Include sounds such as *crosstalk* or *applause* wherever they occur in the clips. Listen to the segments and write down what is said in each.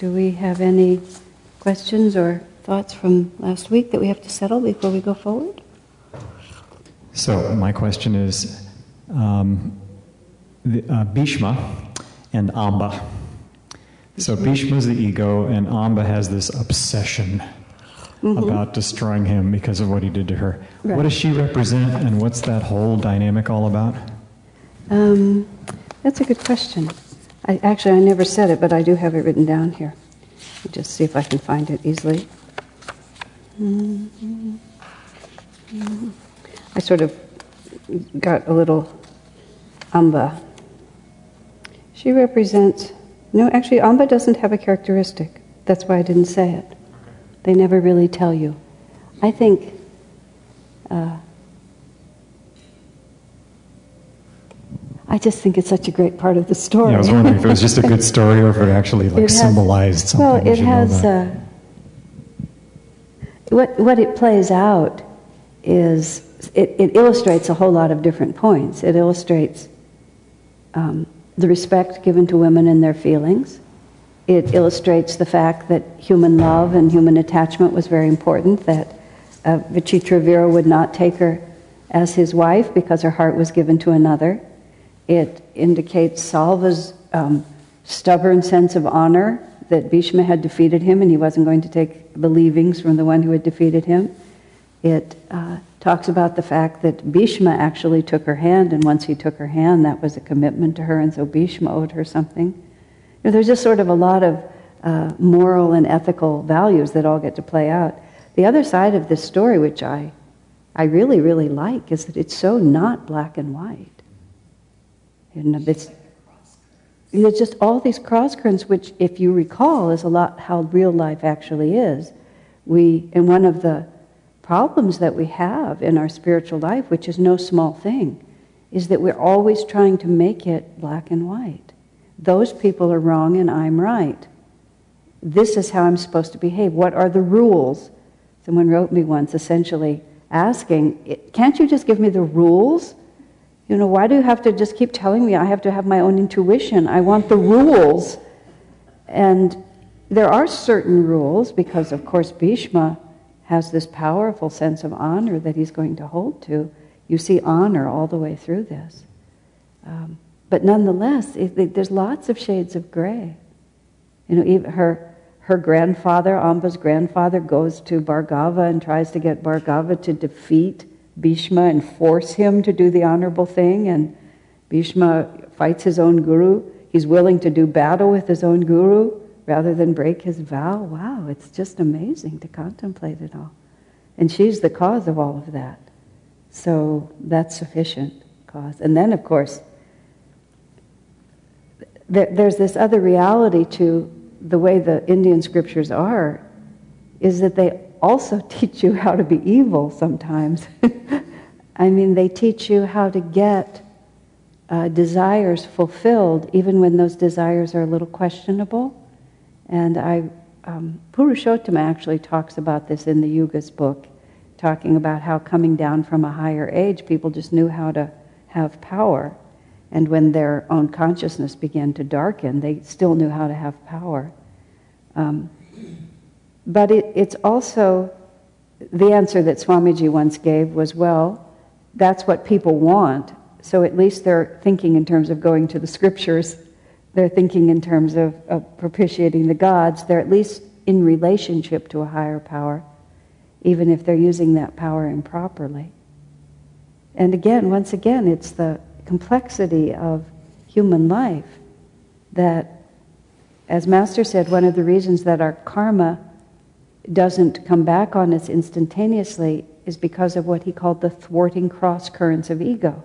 Do we have any questions or thoughts from last week that we have to settle before we go forward? So, my question is um, the, uh, Bhishma and Amba. So, Bhishma is the ego, and Amba has this obsession mm-hmm. about destroying him because of what he did to her. Right. What does she represent, and what's that whole dynamic all about? Um, that's a good question. I, actually, I never said it, but I do have it written down here. Just see if I can find it easily. Mm-hmm. I sort of got a little Amba. She represents, no, actually, Amba doesn't have a characteristic. That's why I didn't say it. They never really tell you. I think uh, I just think it's such a great part of the story. Yeah, I was wondering if it was just a good story or if it *laughs* actually like it has, symbolized something. Well, it has. Uh, what what it plays out is it, it, illustrates a whole lot of different points. It illustrates um, the respect given to women and their feelings. It illustrates the fact that human love and human attachment was very important. That uh, Vichitravirya would not take her as his wife because her heart was given to another it indicates Salva's um, stubborn sense of honor that Bhishma had defeated him and he wasn't going to take the leavings from the one who had defeated him. It uh, talks about the fact that Bhishma actually took her hand, and once he took her hand, that was a commitment to her, and so Bhishma owed her something. You know, there's just sort of a lot of uh, moral and ethical values that all get to play out. The other side of this story, which I, I really, really like, is that it's so not black and white. You know, it's, there's just all these cross currents, which, if you recall, is a lot how real life actually is. We, and one of the problems that we have in our spiritual life, which is no small thing, is that we're always trying to make it black and white. Those people are wrong and I'm right. This is how I'm supposed to behave. What are the rules? Someone wrote me once essentially asking, Can't you just give me the rules? You know, why do you have to just keep telling me I have to have my own intuition? I want the rules. And there are certain rules because, of course, Bhishma has this powerful sense of honor that he's going to hold to. You see honor all the way through this. Um, but nonetheless, it, there's lots of shades of gray. You know, even her, her grandfather, Amba's grandfather, goes to Bhargava and tries to get Bhargava to defeat Bhishma and force him to do the honorable thing. And Bhishma fights his own guru. He's willing to do battle with his own guru rather than break his vow. Wow, it's just amazing to contemplate it all. And she's the cause of all of that. So that's sufficient cause. And then, of course, there's this other reality to the way the Indian scriptures are, is that they also *laughs* teach you how to be evil sometimes. *laughs* I mean, they teach you how to get uh, desires fulfilled, even when those desires are a little questionable. And I, um, Purushottama actually talks about this in the Yugas book, talking about how coming down from a higher age, people just knew how to have power. And when their own consciousness began to darken, they still knew how to have power. Um, but it, it's also the answer that Swamiji once gave was well, that's what people want. So at least they're thinking in terms of going to the scriptures, they're thinking in terms of, of propitiating the gods, they're at least in relationship to a higher power, even if they're using that power improperly. And again, once again, it's the complexity of human life that, as Master said, one of the reasons that our karma doesn't come back on us instantaneously is because of what he called the thwarting cross currents of ego.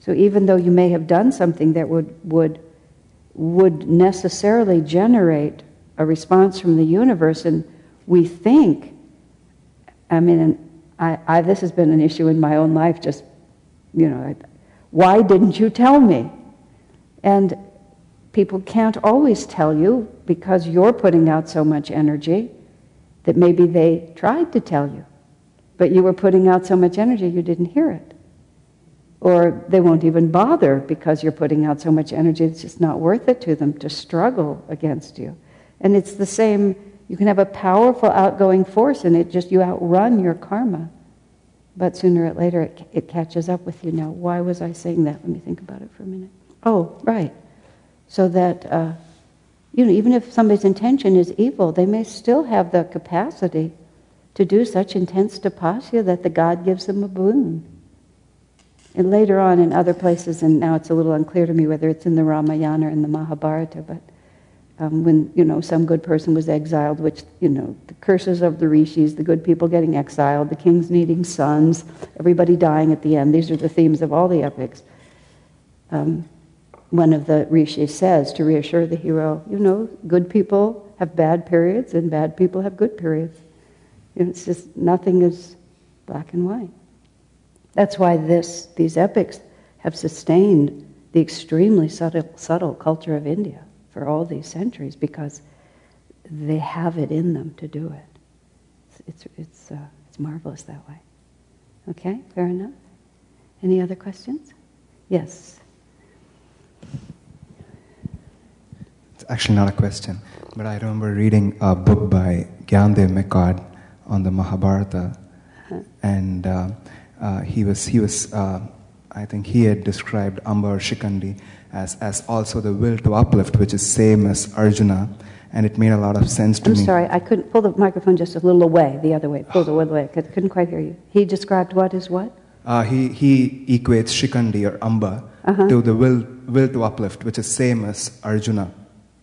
So even though you may have done something that would, would, would necessarily generate a response from the universe, and we think, I mean, I, I, this has been an issue in my own life, just, you know, why didn't you tell me? And people can't always tell you because you're putting out so much energy that maybe they tried to tell you, but you were putting out so much energy you didn't hear it. Or they won't even bother because you're putting out so much energy, it's just not worth it to them to struggle against you. And it's the same, you can have a powerful outgoing force and it just, you outrun your karma. But sooner or later it, it catches up with you. Now, why was I saying that? Let me think about it for a minute. Oh, right. So that, uh, you know, even if somebody's intention is evil, they may still have the capacity to do such intense tapasya that the God gives them a boon. And later on in other places, and now it's a little unclear to me whether it's in the Ramayana or in the Mahabharata, but um, when you know some good person was exiled, which you know the curses of the rishis, the good people getting exiled, the kings needing sons, everybody dying at the end. These are the themes of all the epics. Um, one of the rishis says to reassure the hero, you know, good people have bad periods and bad people have good periods. You know, it's just nothing is black and white. That's why this, these epics have sustained the extremely subtle, subtle culture of India for all these centuries because they have it in them to do it. It's, it's, it's, uh, it's marvelous that way. Okay, fair enough. Any other questions? Yes. It's actually not a question, but I remember reading a book by Gyandev Mekad on the Mahabharata, uh-huh. and uh, uh, he was, he was uh, I think he had described Amba or Shikandi as, as also the will to uplift, which is same as Arjuna, and it made a lot of sense to I'm me. I'm sorry, I couldn't pull the microphone just a little away, the other way, pull it *sighs* way. I couldn't quite hear you. He described what is what? Uh, he, he equates Shikandi or Amba uh-huh. to the will, will to uplift, which is same as Arjuna.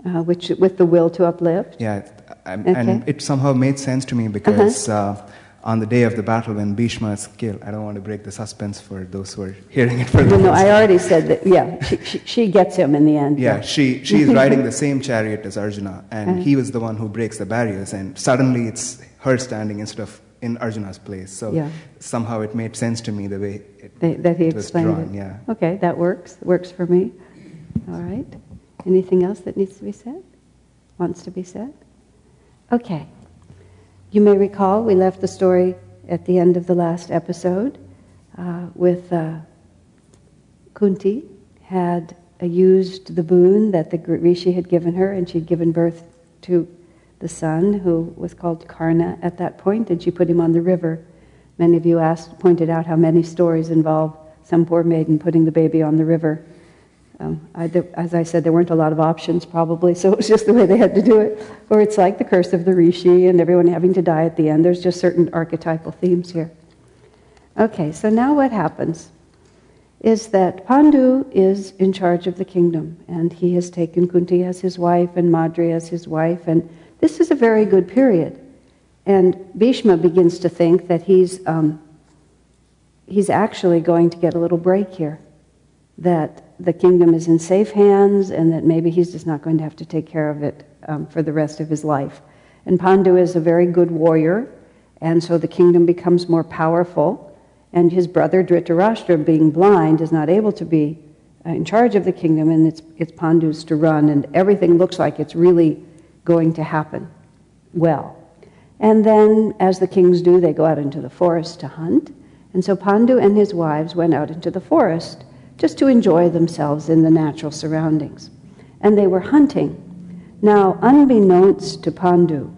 Uh, which with the will to uplift. Yeah, and, okay. and it somehow made sense to me because uh-huh. uh, on the day of the battle when Bhishma is killed, I don't want to break the suspense for those who are *laughs* hearing it for the No, no, I already said that. Yeah, she, she, she gets him in the end. Yeah, yeah. she she is *laughs* riding the same chariot as Arjuna, and uh-huh. he was the one who breaks the barriers, and suddenly it's her standing instead of in Arjuna's place. So yeah. somehow it made sense to me the way it, they, that he it explained was drawn. it. Yeah. Okay, that works. Works for me. All right. Anything else that needs to be said? Wants to be said? Okay. You may recall we left the story at the end of the last episode uh, with uh, Kunti had uh, used the boon that the rishi had given her, and she'd given birth to the son who was called Karna at that point, and she put him on the river. Many of you asked, pointed out how many stories involve some poor maiden putting the baby on the river. Um, I, as I said, there weren't a lot of options probably, so it was just the way they had to do it. Or it's like the curse of the rishi and everyone having to die at the end. There's just certain archetypal themes here. Okay, so now what happens is that Pandu is in charge of the kingdom, and he has taken Kunti as his wife and Madri as his wife, and this is a very good period. And Bhishma begins to think that he's, um, he's actually going to get a little break here, that the kingdom is in safe hands and that maybe he's just not going to have to take care of it um, for the rest of his life. And Pandu is a very good warrior, and so the kingdom becomes more powerful. And his brother Dhritarashtra, being blind, is not able to be uh, in charge of the kingdom, and it's, it's Pandu's to run, and everything looks like it's really going to happen well. And then, as the kings do, they go out into the forest to hunt. And so Pandu and his wives went out into the forest just to enjoy themselves in the natural surroundings. And they were hunting. Now, unbeknownst to Pandu,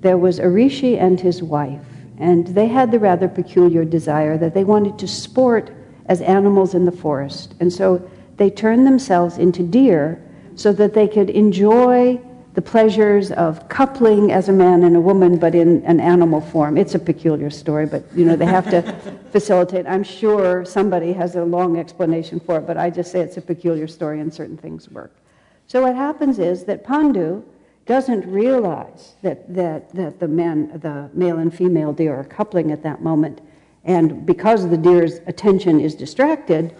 there was a rishi and his wife, and they had the rather peculiar desire that they wanted to sport as animals in the forest. And so they turned themselves into deer so that they could enjoy the pleasures of coupling as a man and a woman, but in an animal form. It's a peculiar story, but you know they have to *laughs* facilitate. I'm sure somebody has a long explanation for it, but I just say it's a peculiar story, and certain things work. So what happens is that Pandu doesn't realize that that that the man, the male and female deer are coupling at that moment, and because the deer's attention is distracted,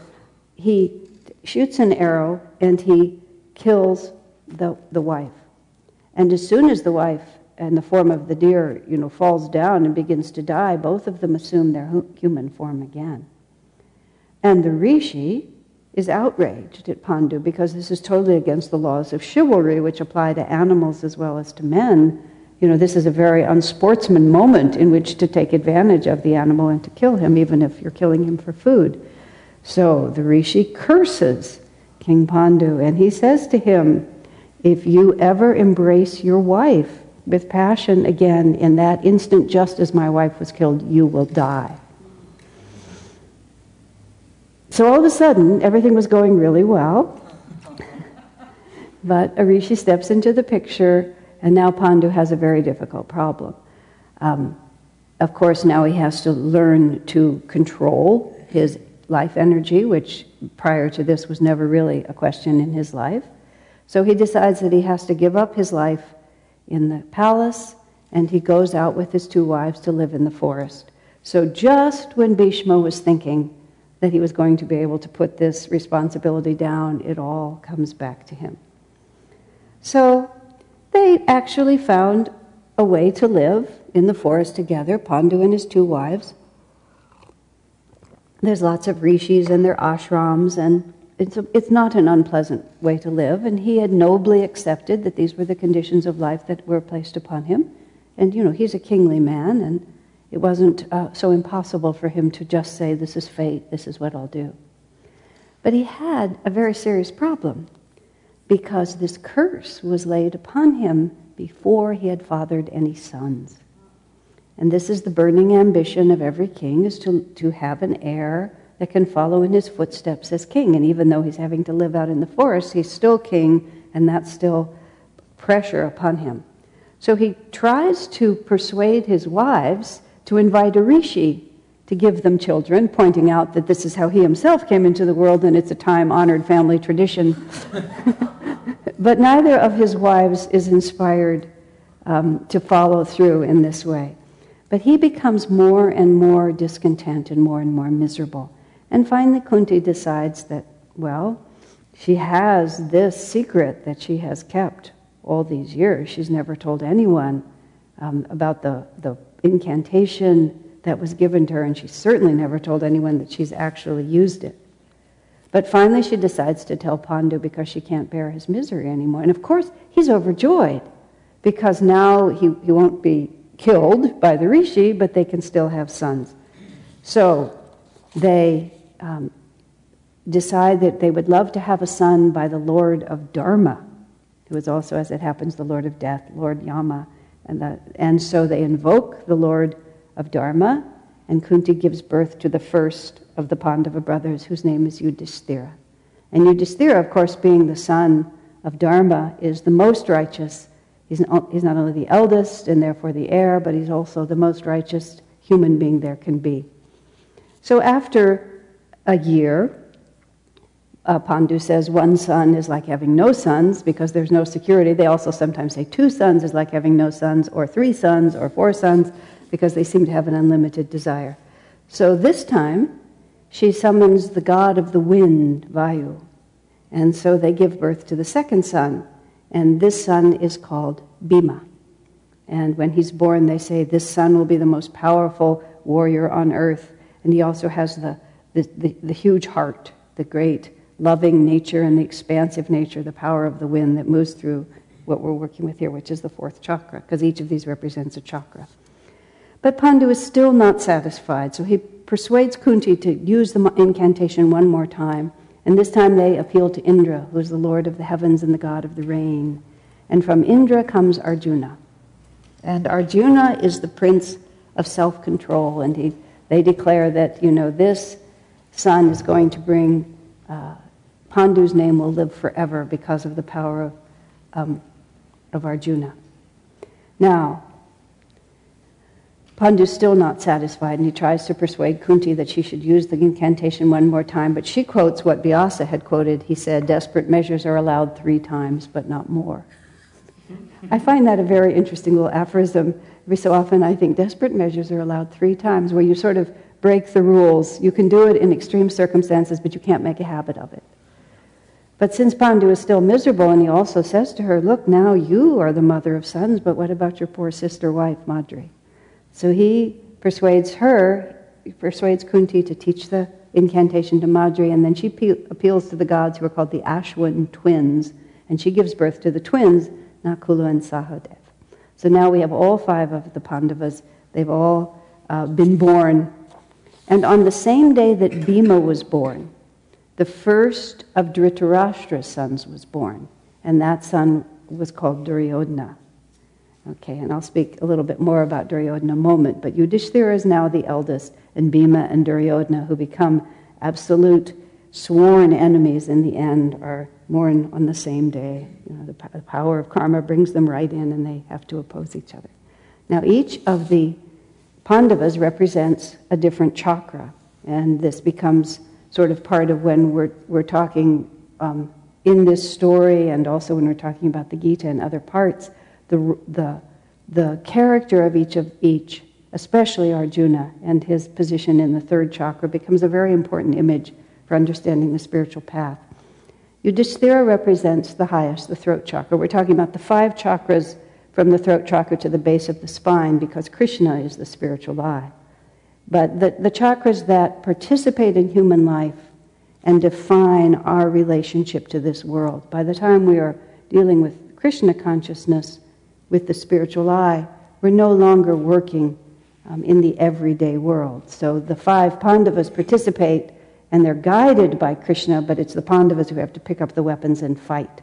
he shoots an arrow and he kills the the wife. And as soon as the wife and the form of the deer, you know, falls down and begins to die, both of them assume their human form again. And the rishi is outraged at Pandu because this is totally against the laws of chivalry, which apply to animals as well as to men. You know, this is a very unsportsman moment in which to take advantage of the animal and to kill him, even if you're killing him for food. So the rishi curses King Pandu, and he says to him, if you ever embrace your wife with passion again in that instant, just as my wife was killed, you will die. So all of a sudden, everything was going really well. But a rishi steps into the picture, and now Pandu has a very difficult problem. Um, of course, now he has to learn to control his life energy, which prior to this was never really a question in his life. So he decides that he has to give up his life in the palace and he goes out with his two wives to live in the forest. So just when Bhishma was thinking that he was going to be able to put this responsibility down, it all comes back to him. So they actually found a way to live in the forest together, Pandu and his two wives. There's lots of rishis and their ashrams, and it's, a, it's not an unpleasant way to live. And he had nobly accepted that these were the conditions of life that were placed upon him. And, you know, he's a kingly man, and it wasn't uh, so impossible for him to just say, This is fate, this is what I'll do. But he had a very serious problem because this curse was laid upon him before he had fathered any sons. And this is the burning ambition of every king is to, to have an heir that can follow in his footsteps as king. And even though he's having to live out in the forest, he's still king, and that's still pressure upon him. So he tries to persuade his wives to invite a rishi to give them children, pointing out that this is how he himself came into the world and it's a time honored family tradition. *laughs* But neither of his wives is inspired um, to follow through in this way. But he becomes more and more discontent and more and more miserable. And finally, Kunti decides that, well, she has this secret that she has kept all these years. She's never told anyone um, about the, the incantation that was given to her, and she certainly never told anyone that she's actually used it. But finally, she decides to tell Pandu because she can't bear his misery anymore. And of course, he's overjoyed because now he, he won't be killed by the rishi, but they can still have sons. So they um, decide that they would love to have a son by the Lord of Dharma, who is also, as it happens, the Lord of Death, Lord Yama. And, the, and so they invoke the Lord of Dharma, and Kunti gives birth to the first of the Pandava brothers, whose name is Yudhishthira. And Yudhishthira, of course, being the son of Dharma, is the most righteous. He's not, he's not only the eldest and therefore the heir, but he's also the most righteous human being there can be. So after a year, uh, Pandu says one son is like having no sons because there's no security. They also sometimes say two sons is like having no sons, or three sons, or four sons, because they seem to have an unlimited desire. So this time, she summons the god of the wind, Vayu. And so they give birth to the second son. And this son is called Bhima. And when he's born, they say this son will be the most powerful warrior on earth. And he also has the, the, the, the huge heart, the great loving nature and the expansive nature, the power of the wind that moves through what we're working with here, which is the fourth chakra, because each of these represents a chakra. But Pandu is still not satisfied, so he persuades Kunti to use the incantation one more time. And this time they appeal to Indra, who is the Lord of the heavens and the God of the rain. And from Indra comes Arjuna. And Arjuna is the prince of self control. And he, they declare that, you know, this son is going to bring, uh, Pandu's name will live forever because of the power of, um, of Arjuna. Now, Pandu's still not satisfied, and he tries to persuade Kunti that she should use the incantation one more time. But she quotes what Vyasa had quoted. He said, Desperate measures are allowed three times, but not more. I find that a very interesting little aphorism. Every so often, I think desperate measures are allowed three times, where you sort of break the rules. You can do it in extreme circumstances, but you can't make a habit of it. But since Pandu is still miserable, and he also says to her, Look, now you are the mother of sons, but what about your poor sister wife, Madri? So he persuades her, he persuades Kunti to teach the incantation to Madri, and then she appeals to the gods who are called the Ashwin twins, and she gives birth to the twins, Nakula and Sahadev. So now we have all five of the Pandavas. They've all uh, been born. And on the same day that Bhima was born, the first of Dhritarashtra's sons was born. And that son was called Duryodhana. Okay, and I'll speak a little bit more about Duryodhana in a moment, but Yudhishthira is now the eldest, and Bhima and Duryodhana, who become absolute sworn enemies in the end, are born on the same day. You know, the, the power of karma brings them right in, and they have to oppose each other. Now, each of the Pandavas represents a different chakra, and this becomes sort of part of when we're, we're talking um, in this story and also when we're talking about the Gita and other parts, the, the, the character of each of each, especially Arjuna and his position in the third chakra, becomes a very important image for understanding the spiritual path. Yudhishthira represents the highest, the throat chakra. We're talking about the five chakras from the throat chakra to the base of the spine because Krishna is the spiritual eye. But the, the chakras that participate in human life and define our relationship to this world. By the time we are dealing with Krishna consciousness, with the spiritual eye, we're no longer working um, in the everyday world. So the five Pandavas participate and they're guided by Krishna, but it's the Pandavas who have to pick up the weapons and fight.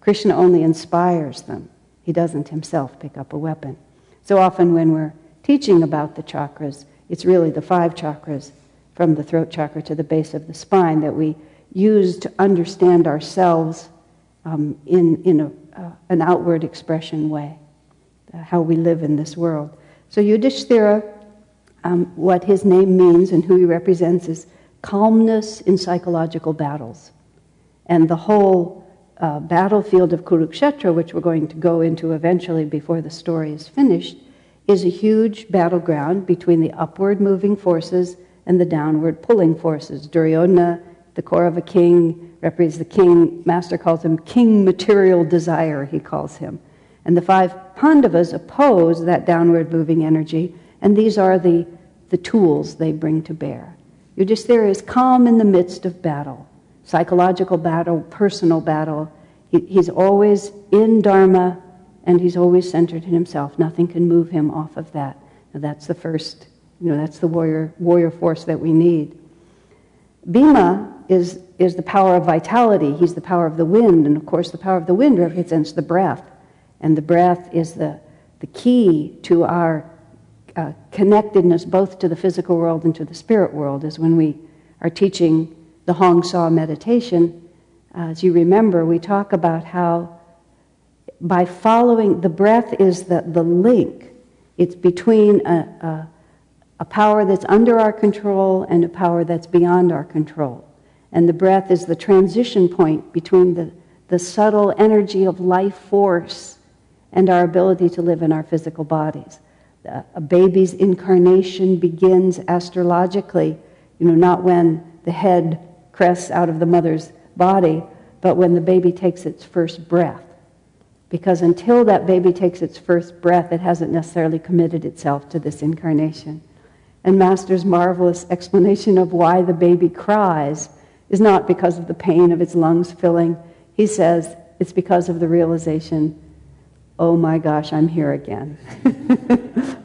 Krishna only inspires them, he doesn't himself pick up a weapon. So often when we're teaching about the chakras, it's really the five chakras from the throat chakra to the base of the spine that we use to understand ourselves um, in, in a, uh, an outward expression way, uh, how we live in this world. So Yudhishthira, um, what his name means and who he represents is calmness in psychological battles. And the whole Uh, battlefield of Kurukshetra, which we're going to go into eventually before the story is finished, is a huge battleground between the upward moving forces and the downward pulling forces. Duryodhana, the Kaurava king, represents the king. Master calls him king material desire, he calls him. And the five Pandavas oppose that downward moving energy, and these are the, the tools they bring to bear. Yudhishthira is calm in the midst of battle, psychological battle, personal battle. He, he's always in Dharma, and he's always centered in himself. Nothing can move him off of that. Now, that's the first you know, that's the warrior, warrior force that we need. Bhima is, is the power of vitality. He's the power of the wind. And of course, the power of the wind represents the breath. And the breath is the, the key to our uh, connectedness both to the physical world and to the spirit world. Is when we are teaching the Hong Sau meditation, uh, as you remember, we talk about how by following the breath is the, the link. It's between a, a a power that's under our control and a power that's beyond our control. And the breath is the transition point between the, the subtle energy of life force and our ability to live in our physical bodies. A baby's incarnation begins astrologically, you know, not when the head crests out of the mother's body, but when the baby takes its first breath. Because until that baby takes its first breath, it hasn't necessarily committed itself to this incarnation. And Master's marvelous explanation of why the baby cries is not because of the pain of its lungs filling. He says it's because of the realization, oh my gosh, I'm here again.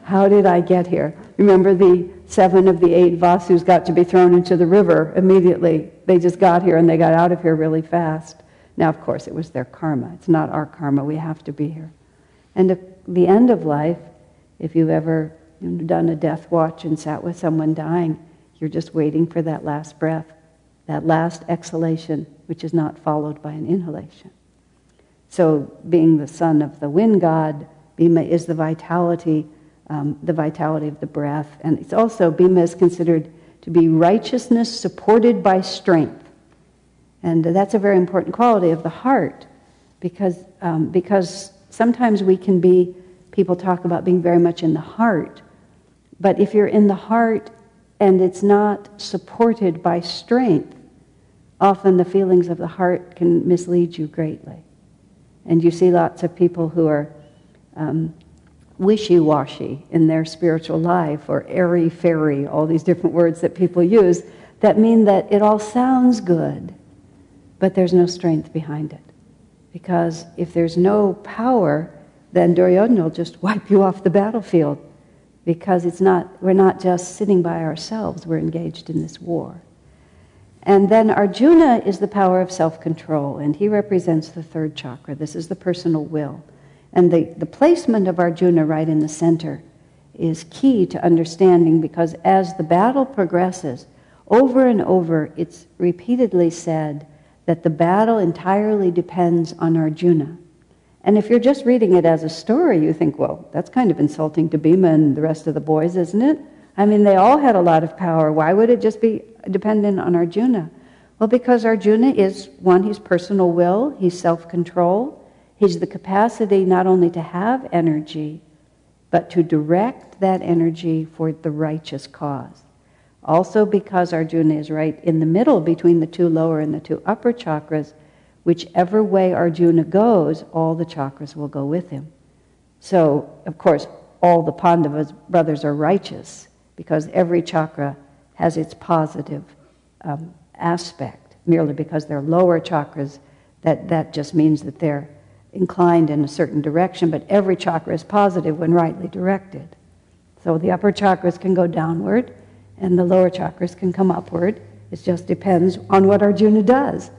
*laughs* How did I get here? Remember the seven of the eight Vasus got to be thrown into the river immediately. They just got here and they got out of here really fast. Now, of course, it was their karma. It's not our karma. We have to be here. And the end of life, if you've ever done a death watch and sat with someone dying. You're just waiting for that last breath, that last exhalation, which is not followed by an inhalation. So, being the son of the wind god, Bhima is the vitality, um, the vitality of the breath, and it's also Bhima is considered to be righteousness supported by strength, and that's a very important quality of the heart, because um, because sometimes we can be people talk about being very much in the heart, but if you're in the heart and it's not supported by strength, often the feelings of the heart can mislead you greatly. And you see lots of people who are um, wishy washy in their spiritual life or airy fairy, all these different words that people use that mean that it all sounds good, but there's no strength behind it. Because if there's no power, then Duryodhana will just wipe you off the battlefield because it's not, we're not just sitting by ourselves, we're engaged in this war. And then Arjuna is the power of self control, and he represents the third chakra. This is the personal will. And the, the placement of Arjuna right in the center is key to understanding because as the battle progresses, over and over, it's repeatedly said that the battle entirely depends on Arjuna. And if you're just reading it as a story, you think, well, that's kind of insulting to Bhima and the rest of the boys, isn't it? I mean, they all had a lot of power. Why would it just be dependent on Arjuna? Well, because Arjuna is one, he's personal will, he's self control, he's the capacity not only to have energy, but to direct that energy for the righteous cause. Also, because Arjuna is right in the middle between the two lower and the two upper chakras, whichever way Arjuna goes, all the chakras will go with him. So, of course, all the Pandavas brothers are righteous because every chakra has its positive um, aspect. Merely because they're lower chakras, that, that just means that they're inclined in a certain direction, but every chakra is positive when rightly directed. So the upper chakras can go downward, and the lower chakras can come upward. It just depends on what Arjuna does,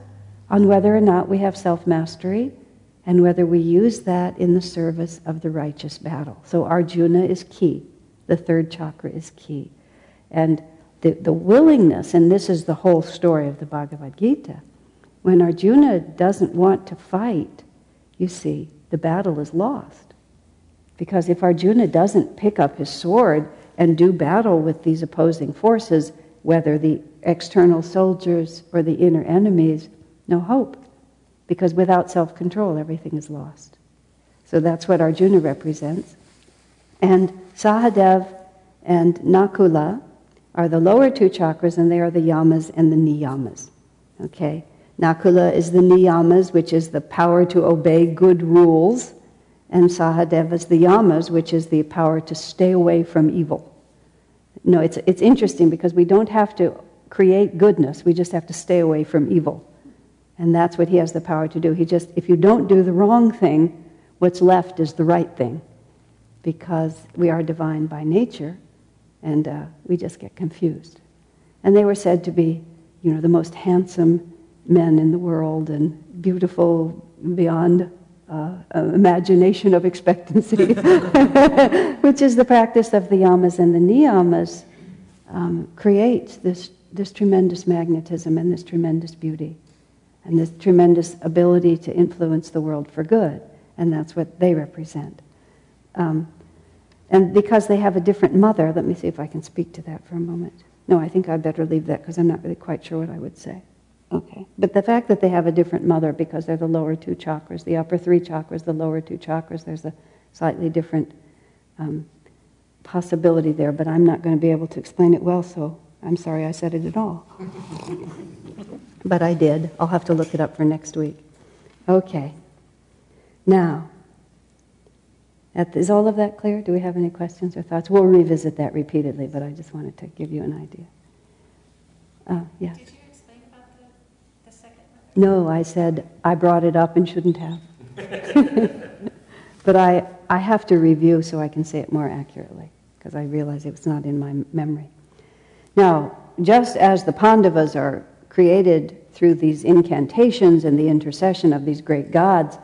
on whether or not we have self mastery, and whether we use that in the service of the righteous battle. So Arjuna is key. The third chakra is key. And the, the willingness, and this is the whole story of the Bhagavad Gita, when Arjuna doesn't want to fight, you see, the battle is lost. Because if Arjuna doesn't pick up his sword and do battle with these opposing forces, whether the external soldiers or the inner enemies, no hope. Because without self control, everything is lost. So that's what Arjuna represents. And Sahadev and Nakula are the lower two chakras, and they are the yamas and the niyamas. Okay? Nakula is the niyamas, which is the power to obey good rules, and Sahadeva is the yamas, which is the power to stay away from evil. No, it's, it's interesting because we don't have to create goodness, we just have to stay away from evil. And that's what he has the power to do. He just, if you don't do the wrong thing, what's left is the right thing. Because we are divine by nature, and uh, we just get confused. And they were said to be, you know, the most handsome men in the world and beautiful beyond uh, uh, imagination of expectancy, *laughs* which is the practice of the yamas and the niyamas, um, creates this, this tremendous magnetism and this tremendous beauty and this tremendous ability to influence the world for good. And that's what they represent. Um, and because they have a different mother, let me see if I can speak to that for a moment. No, I think I'd better leave that because I'm not really quite sure what I would say. Okay. But the fact that they have a different mother because they're the lower two chakras, the upper three chakras, the lower two chakras, there's a slightly different um, possibility there, but I'm not going to be able to explain it well, so I'm sorry I said it at all. *laughs* but I did. I'll have to look it up for next week. Okay. Now, is all of that clear? Do we have any questions or thoughts? We'll revisit that repeatedly, but I just wanted to give you an idea. Uh, yes. No, I said I brought it up and shouldn't have. *laughs* but I, I have to review so I can say it more accurately because I realize it was not in my memory. Now, just as the Pandavas are created through these incantations and the intercession of these great gods,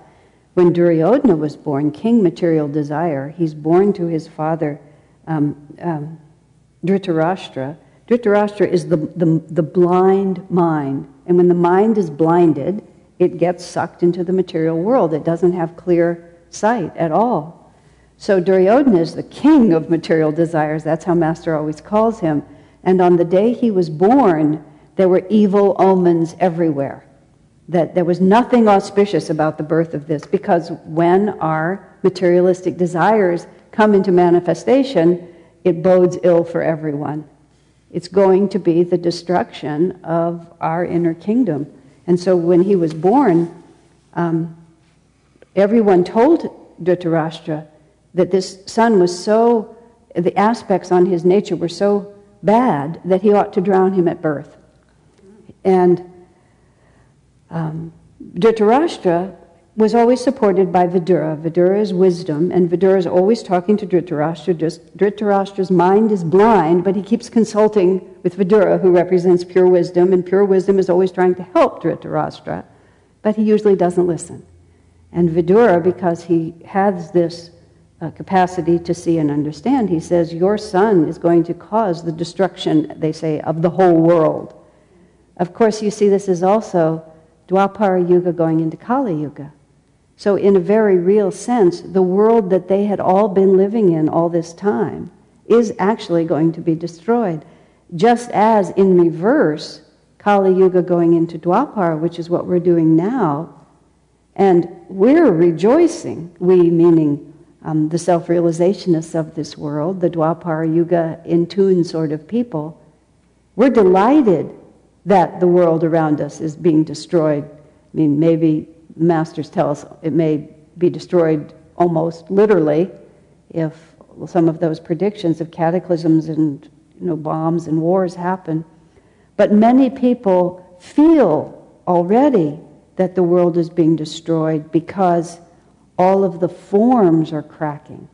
when Duryodhana was born, King Material Desire, he's born to his father um, um, Dhritarashtra. Dhritarashtra is the, the, the blind mind and when the mind is blinded, it gets sucked into the material world. It doesn't have clear sight at all. So Duryodhana is the king of material desires. That's how Master always calls him. And on the day he was born, there were evil omens everywhere. That there was nothing auspicious about the birth of this because when our materialistic desires come into manifestation, it bodes ill for everyone. It's going to be the destruction of our inner kingdom. And so when he was born, um, everyone told Dhritarashtra that this son was so, the aspects on his nature were so bad that he ought to drown him at birth. And um, Dhritarashtra was always supported by Vidura. Vidura is wisdom, and Vidura is always talking to Dhritarashtra. Just, Dhritarashtra's mind is blind, but he keeps consulting with Vidura, who represents pure wisdom, and pure wisdom is always trying to help Dhritarashtra, but he usually doesn't listen. And Vidura, because he has this uh, capacity to see and understand, he says, Your son is going to cause the destruction, they say, of the whole world. Of course, you see, this is also Dwapara Yuga going into Kali Yuga. So, in a very real sense, the world that they had all been living in all this time is actually going to be destroyed. Just as in reverse, Kali Yuga going into Dwapara, which is what we're doing now, and we're rejoicing, we meaning um, the self realizationists of this world, the Dwapara Yuga in tune sort of people, we're delighted that the world around us is being destroyed. I mean, maybe masters tell us it may be destroyed almost literally if some of those predictions of cataclysms and you know, bombs and wars happen. But many people feel already that the world is being destroyed because all of the forms are cracking.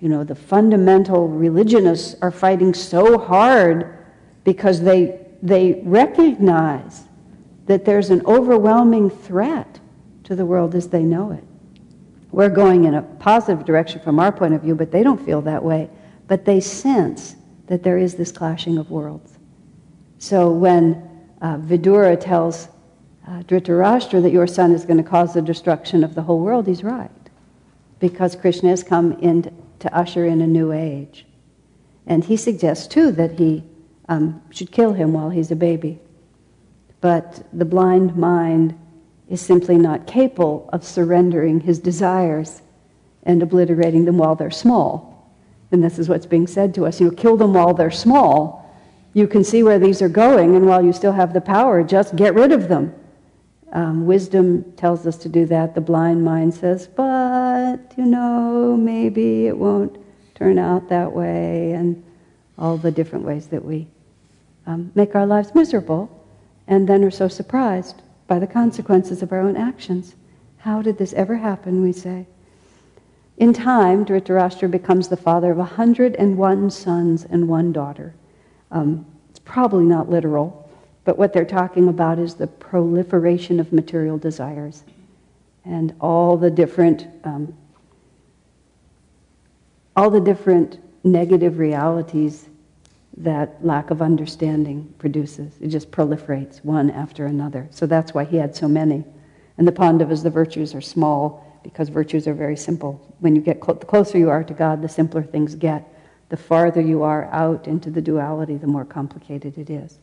You know, the fundamental religionists are fighting so hard because they, they recognize that there's an overwhelming threat to the world as they know it. We're going in a positive direction from our point of view, but they don't feel that way. But they sense that there is this clashing of worlds. So when uh, Vidura tells uh, Dhritarashtra that your son is going to cause the destruction of the whole world, he's right. Because Krishna has come in to usher in a new age. And he suggests, too, that he um, should kill him while he's a baby. But the blind mind is simply not capable of surrendering his desires and obliterating them while they're small. And this is what's being said to us. You know, kill them while they're small. You can see where these are going, and while you still have the power, just get rid of them. Um, wisdom tells us to do that. The blind mind says, but, you know, maybe it won't turn out that way, and all the different ways that we um, make our lives miserable, and then are so surprised by the consequences of our own actions. How did this ever happen, we say? In time, Dhritarashtra becomes the father of 101 sons and one daughter. Um, it's probably not literal, but what they're talking about is the proliferation of material desires and all the different, um, all the different negative realities that lack of understanding produces. It just proliferates one after another. So that's why he had so many. And the Pandavas, the virtues are small because virtues are very simple. When you get cl- the closer you are to God, the simpler things get. The farther you are out into the duality, the more complicated it is.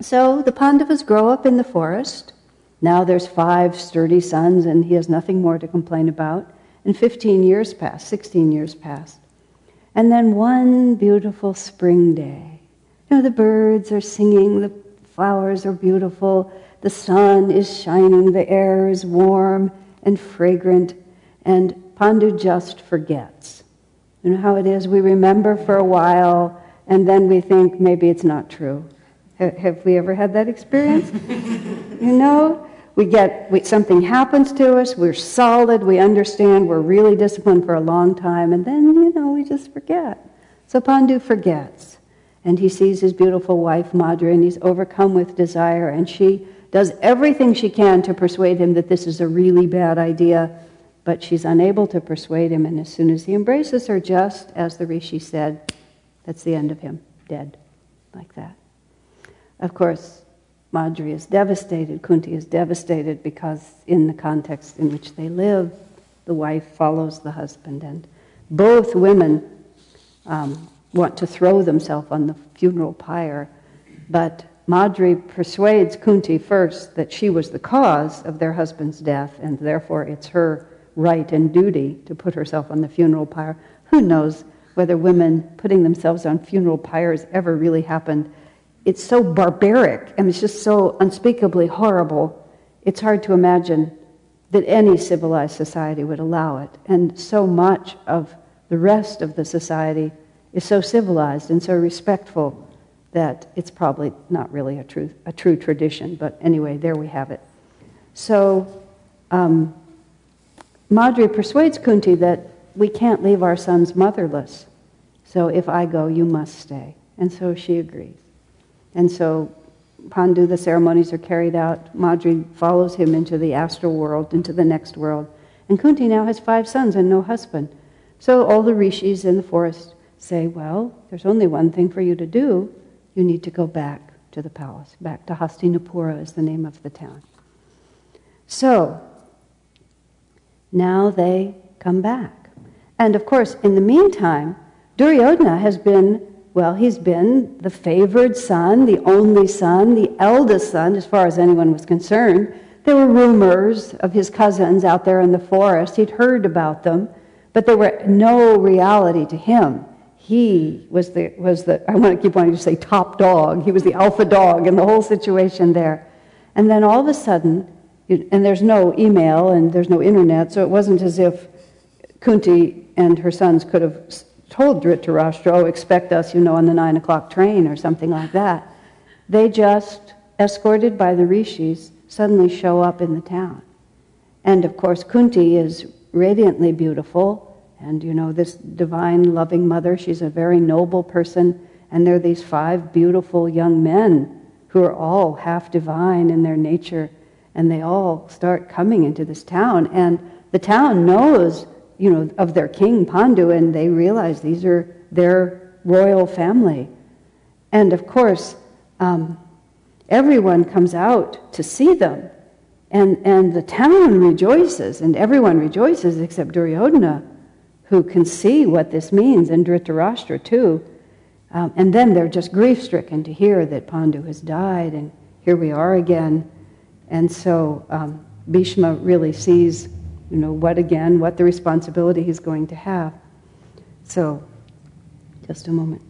So the Pandavas grow up in the forest. Now there's five sturdy sons, and he has nothing more to complain about. And 15 years pass, 16 years pass. And then one beautiful spring day, you know, the birds are singing, the flowers are beautiful, the sun is shining, the air is warm and fragrant, and Pandu just forgets. You know how it is? We remember for a while, and then we think maybe it's not true. Have we ever had that experience? *laughs* you know? We get we, something happens to us, we're solid, we understand, we're really disciplined for a long time, and then, you know, we just forget. So Pandu forgets. And he sees his beautiful wife, Madra, and he's overcome with desire, and she does everything she can to persuade him that this is a really bad idea, but she's unable to persuade him, and as soon as he embraces her, just as the rishi said, that's the end of him, dead, like that. Of course, Madri is devastated, Kunti is devastated because, in the context in which they live, the wife follows the husband, and both women um, want to throw themselves on the funeral pyre. But Madri persuades Kunti first that she was the cause of their husband's death, and therefore it's her right and duty to put herself on the funeral pyre. Who knows whether women putting themselves on funeral pyres ever really happened? It's so barbaric and it's just so unspeakably horrible, it's hard to imagine that any civilized society would allow it. And so much of the rest of the society is so civilized and so respectful that it's probably not really a true, a true tradition. But anyway, there we have it. So um, Madri persuades Kunti that we can't leave our sons motherless. So if I go, you must stay. And so she agrees. And so Pandu, the ceremonies are carried out. Madri follows him into the astral world, into the next world. And Kunti now has five sons and no husband. So all the rishis in the forest say, Well, there's only one thing for you to do. You need to go back to the palace. Back to Hastinapura is the name of the town. So now they come back. And of course, in the meantime, Duryodhana has been, well, he's been the favored son, the only son, the eldest son, as far as anyone was concerned. There were rumors of his cousins out there in the forest. He'd heard about them, but there were no reality to him. He was the, was the, I want to keep wanting to say top dog. He was the alpha dog in the whole situation there. And then all of a sudden, and there's no email and there's no internet, so it wasn't as if Kunti and her sons could have told Dhritarashtra, oh, expect us, you know, on the nine o'clock train or something like that. They just, escorted by the rishis, suddenly show up in the town. And of course, Kunti is radiantly beautiful, and you know, this divine, loving mother, she's a very noble person, and there are these five beautiful young men who are all half divine in their nature, and they all start coming into this town. And the town knows you know, of their king Pandu, and they realize these are their royal family. And of course, um, everyone comes out to see them, and, and the town rejoices, and everyone rejoices except Duryodhana, who can see what this means, and Dhritarashtra too. Um, and then they're just grief stricken to hear that Pandu has died, and here we are again. And so um, Bhishma really sees you know, what again, what the responsibility he's going to have. So, just a moment.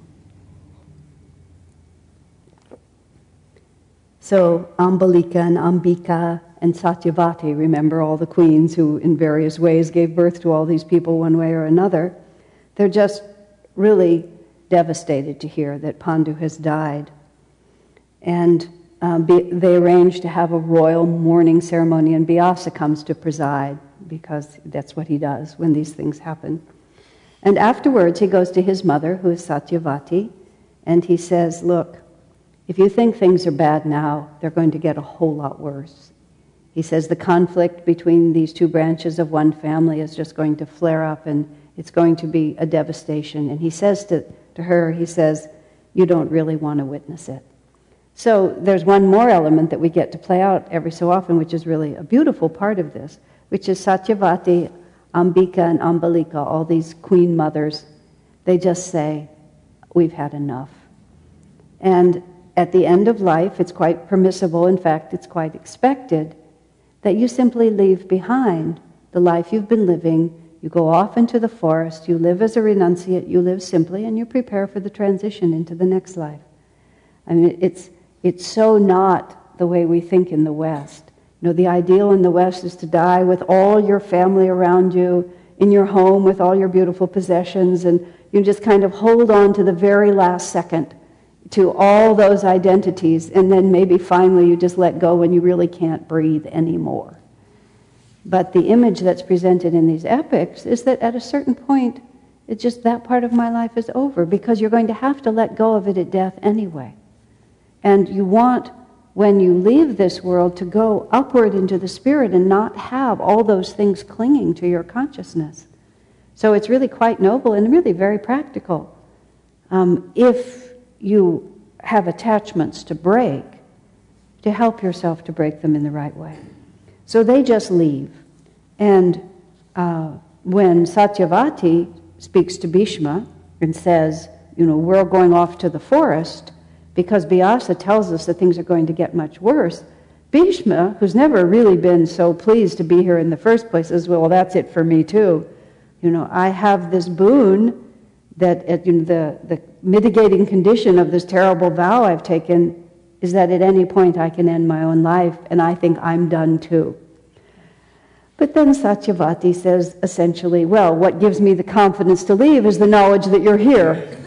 So, Ambalika and Ambika and Satyavati, remember all the queens who, in various ways, gave birth to all these people one way or another. They're just really devastated to hear that Pandu has died. And um, be, they arrange to have a royal mourning ceremony, and Vyasa comes to preside because that's what he does when these things happen. And afterwards, he goes to his mother, who is Satyavati, and he says, Look, if you think things are bad now, they're going to get a whole lot worse. He says the conflict between these two branches of one family is just going to flare up and it's going to be a devastation. And he says to, to her, he says, You don't really want to witness it. So there's one more element that we get to play out every so often, which is really a beautiful part of this, which is Satyavati, Ambika, and Ambalika, all these queen mothers, they just say, We've had enough. And at the end of life, it's quite permissible, in fact, it's quite expected, that you simply leave behind the life you've been living. You go off into the forest, you live as a renunciate, you live simply, and you prepare for the transition into the next life. I mean, it's, it's so not the way we think in the West. You know, the ideal in the West is to die with all your family around you, in your home with all your beautiful possessions, and you just kind of hold on to the very last second to all those identities, and then maybe finally you just let go when you really can't breathe anymore. But the image that's presented in these epics is that at a certain point, it's just that part of my life is over because you're going to have to let go of it at death anyway. And you want when you leave this world to go upward into the spirit and not have all those things clinging to your consciousness. So it's really quite noble and really very practical. Um, if you have attachments to break, to help yourself to break them in the right way. So they just leave. And uh, when Satyavati speaks to Bhishma and says, you know, we're going off to the forest, because Vyasa tells us that things are going to get much worse. Bhishma, who's never really been so pleased to be here in the first place, says, Well, that's it for me too. You know, I have this boon that you know, the, the mitigating condition of this terrible vow I've taken is that at any point I can end my own life, and I think I'm done too. But then Satyavati says essentially, Well, what gives me the confidence to leave is the knowledge that you're here.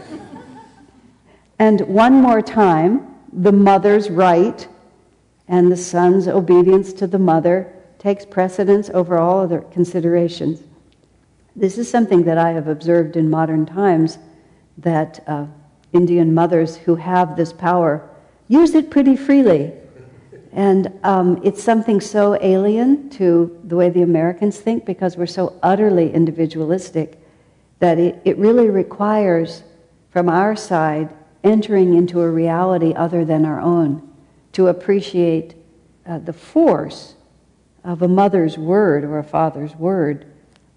And one more time, the mother's right and the son's obedience to the mother takes precedence over all other considerations. This is something that I have observed in modern times that uh, Indian mothers who have this power use it pretty freely. And um, it's something so alien to the way the Americans think because we're so utterly individualistic that it, it really requires, from our side, entering into a reality other than our own to appreciate uh, the force of a mother's word or a father's word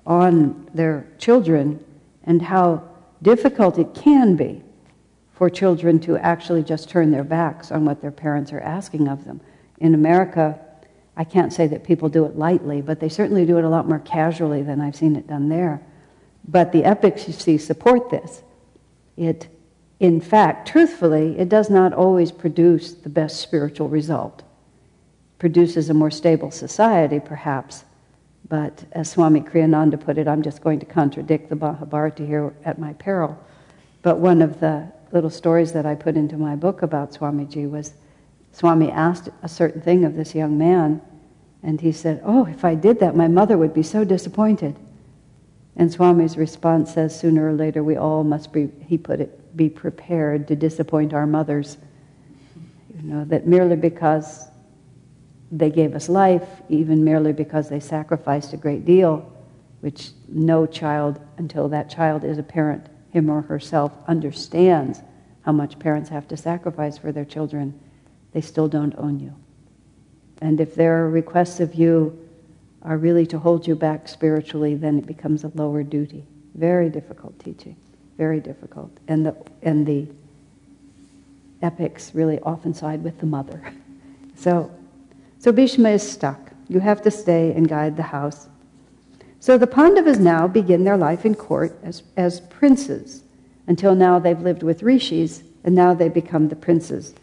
on their children and how difficult it can be for children to actually just turn their backs on what their parents are asking of them. In America, I can't say that people do it lightly, but they certainly do it a lot more casually than I've seen it done there. But the epics, you see, support this. It, in fact, truthfully, it does not always produce the best spiritual result. It produces a more stable society, perhaps, but as Swami Kriyananda put it, I'm just going to contradict the Mahabharata here at my peril. But one of the little stories that I put into my book about Swamiji was Swami asked a certain thing of this young man, and he said, Oh, if I did that, my mother would be so disappointed. And Swami's response says, Sooner or later, we all must be, he put it, be prepared to disappoint our mothers. You know, that merely because they gave us life, even merely because they sacrificed a great deal, which no child, until that child is a parent, him or herself, understands how much parents have to sacrifice for their children, they still don't own you. And if their requests of you are really to hold you back spiritually, then it becomes a lower duty. Very difficult teaching, very difficult. And the, and the epics really often side with the mother. *laughs* So so Bhishma is stuck. You have to stay and guide the house. So the Pandavas now begin their life in court as, as princes. Until now, they've lived with rishis, and now they become the princes.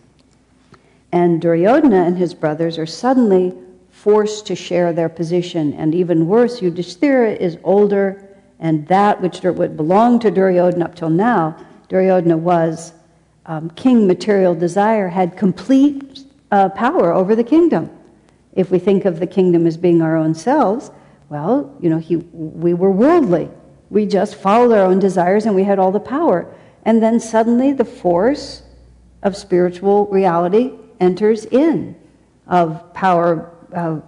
And Duryodhana and his brothers are suddenly forced to share their position. And even worse, Yudhishthira is older, and that which would belong to Duryodhana up till now, Duryodhana was um, king material desire, had complete uh, power over the kingdom. If we think of the kingdom as being our own selves, well, you know, he, we were worldly. We just followed our own desires and we had all the power. And then suddenly the force of spiritual reality enters in, of power uh,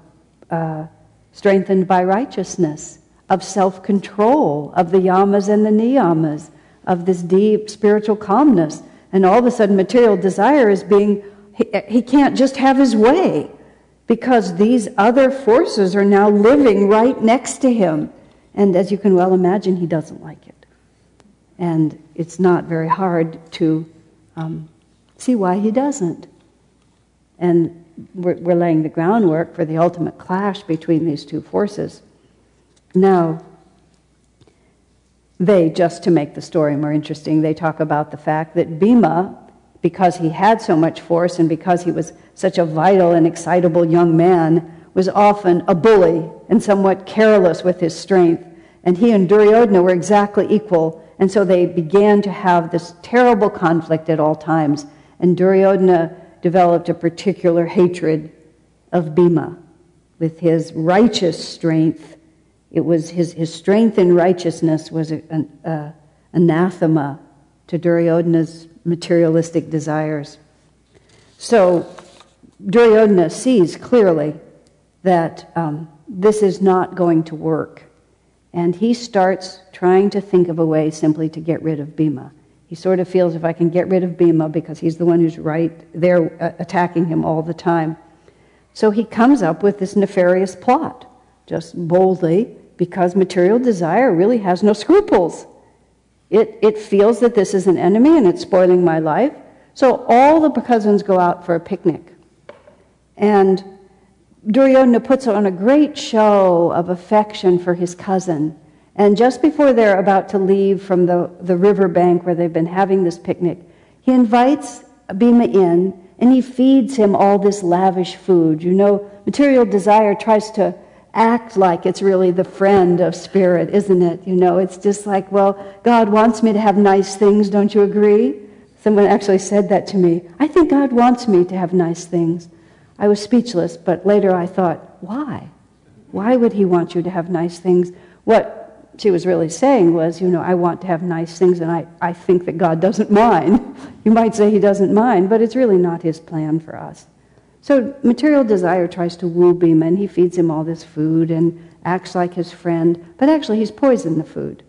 uh, strengthened by righteousness, of self control, of the yamas and the niyamas, of this deep spiritual calmness. And all of a sudden, material desire is being, he, he can't just have his way because these other forces are now living right next to him. And as you can well imagine, he doesn't like it. And it's not very hard to um, see why he doesn't. And we're, we're laying the groundwork for the ultimate clash between these two forces. Now, they, just to make the story more interesting, they talk about the fact that Bhima, because he had so much force and because he was such a vital and excitable young man, was often a bully and somewhat careless with his strength. And he and Duryodhana were exactly equal. And so they began to have this terrible conflict at all times. And Duryodhana developed a particular hatred of Bhima with his righteous strength. It was his, his strength in righteousness was an anathema to Duryodhana's materialistic desires. So Duryodhana sees clearly that um, this is not going to work. And he starts trying to think of a way simply to get rid of Bhima. He sort of feels if I can get rid of Bhima because he's the one who's right there uh, attacking him all the time. So he comes up with this nefarious plot, just boldly, because material desire really has no scruples. It, it feels that this is an enemy and it's spoiling my life. So all the cousins go out for a picnic. And Duryodhana puts on a great show of affection for his cousin. And just before they're about to leave from the, the river bank where they've been having this picnic, he invites Bhima in and he feeds him all this lavish food. You know, material desire tries to act like it's really the friend of spirit, isn't it? You know, it's just like, well, God wants me to have nice things, don't you agree? Someone actually said that to me. I think God wants me to have nice things. I was speechless, but later I thought, why? Why would he want you to have nice things? What she was really saying was, you know, I want to have nice things and I, I think that God doesn't *laughs* mind. you might say he doesn't mind, but it's really not his plan for us. So material desire tries to woo Bhima and he feeds him all this food and acts like his friend, but actually he's poisoned the food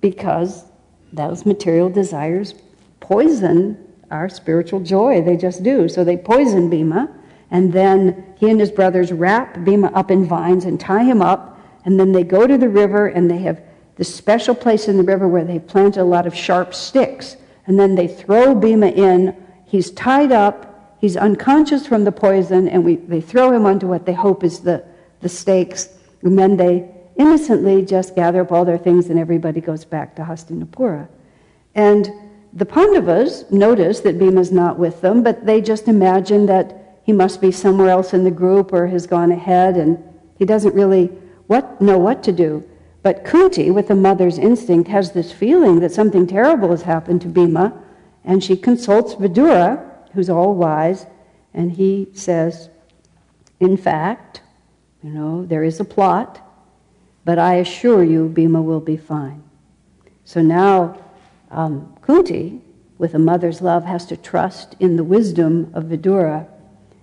because those material desires poison our spiritual joy. They just do. So they poison Bhima, and then he and his brothers wrap Bhima up in vines and tie him up, and then they go to the river and they have this special place in the river where they plant a lot of sharp sticks, and then they throw Bhima in. He's tied up, he's unconscious from the poison, and we, they throw him onto what they hope is the, the stakes, and then they innocently just gather up all their things and everybody goes back to Hastinapura. And the Pandavas notice that Bhima's not with them, but they just imagine that he must be somewhere else in the group or has gone ahead and he doesn't really what, know what to do. But Kunti, with a mother's instinct, has this feeling that something terrible has happened to Bhima, and she consults Vidura, who's all wise, and he says, In fact, you know, there is a plot, but I assure you Bhima will be fine. So now um, Kunti, with a mother's love, has to trust in the wisdom of Vidura,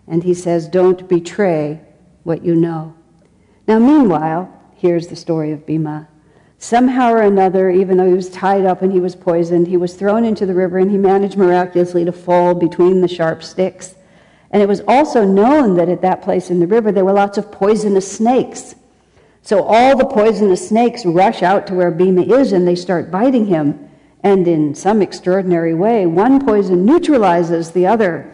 and he says, Don't betray what you know. Now, meanwhile, here's the story of Bhima. Somehow or another, even though he was tied up and he was poisoned, he was thrown into the river and he managed miraculously to fall between the sharp sticks. And it was also known that at that place in the river there were lots of poisonous snakes. So all the poisonous snakes rush out to where Bhima is and they start biting him. And in some extraordinary way, one poison neutralizes the other.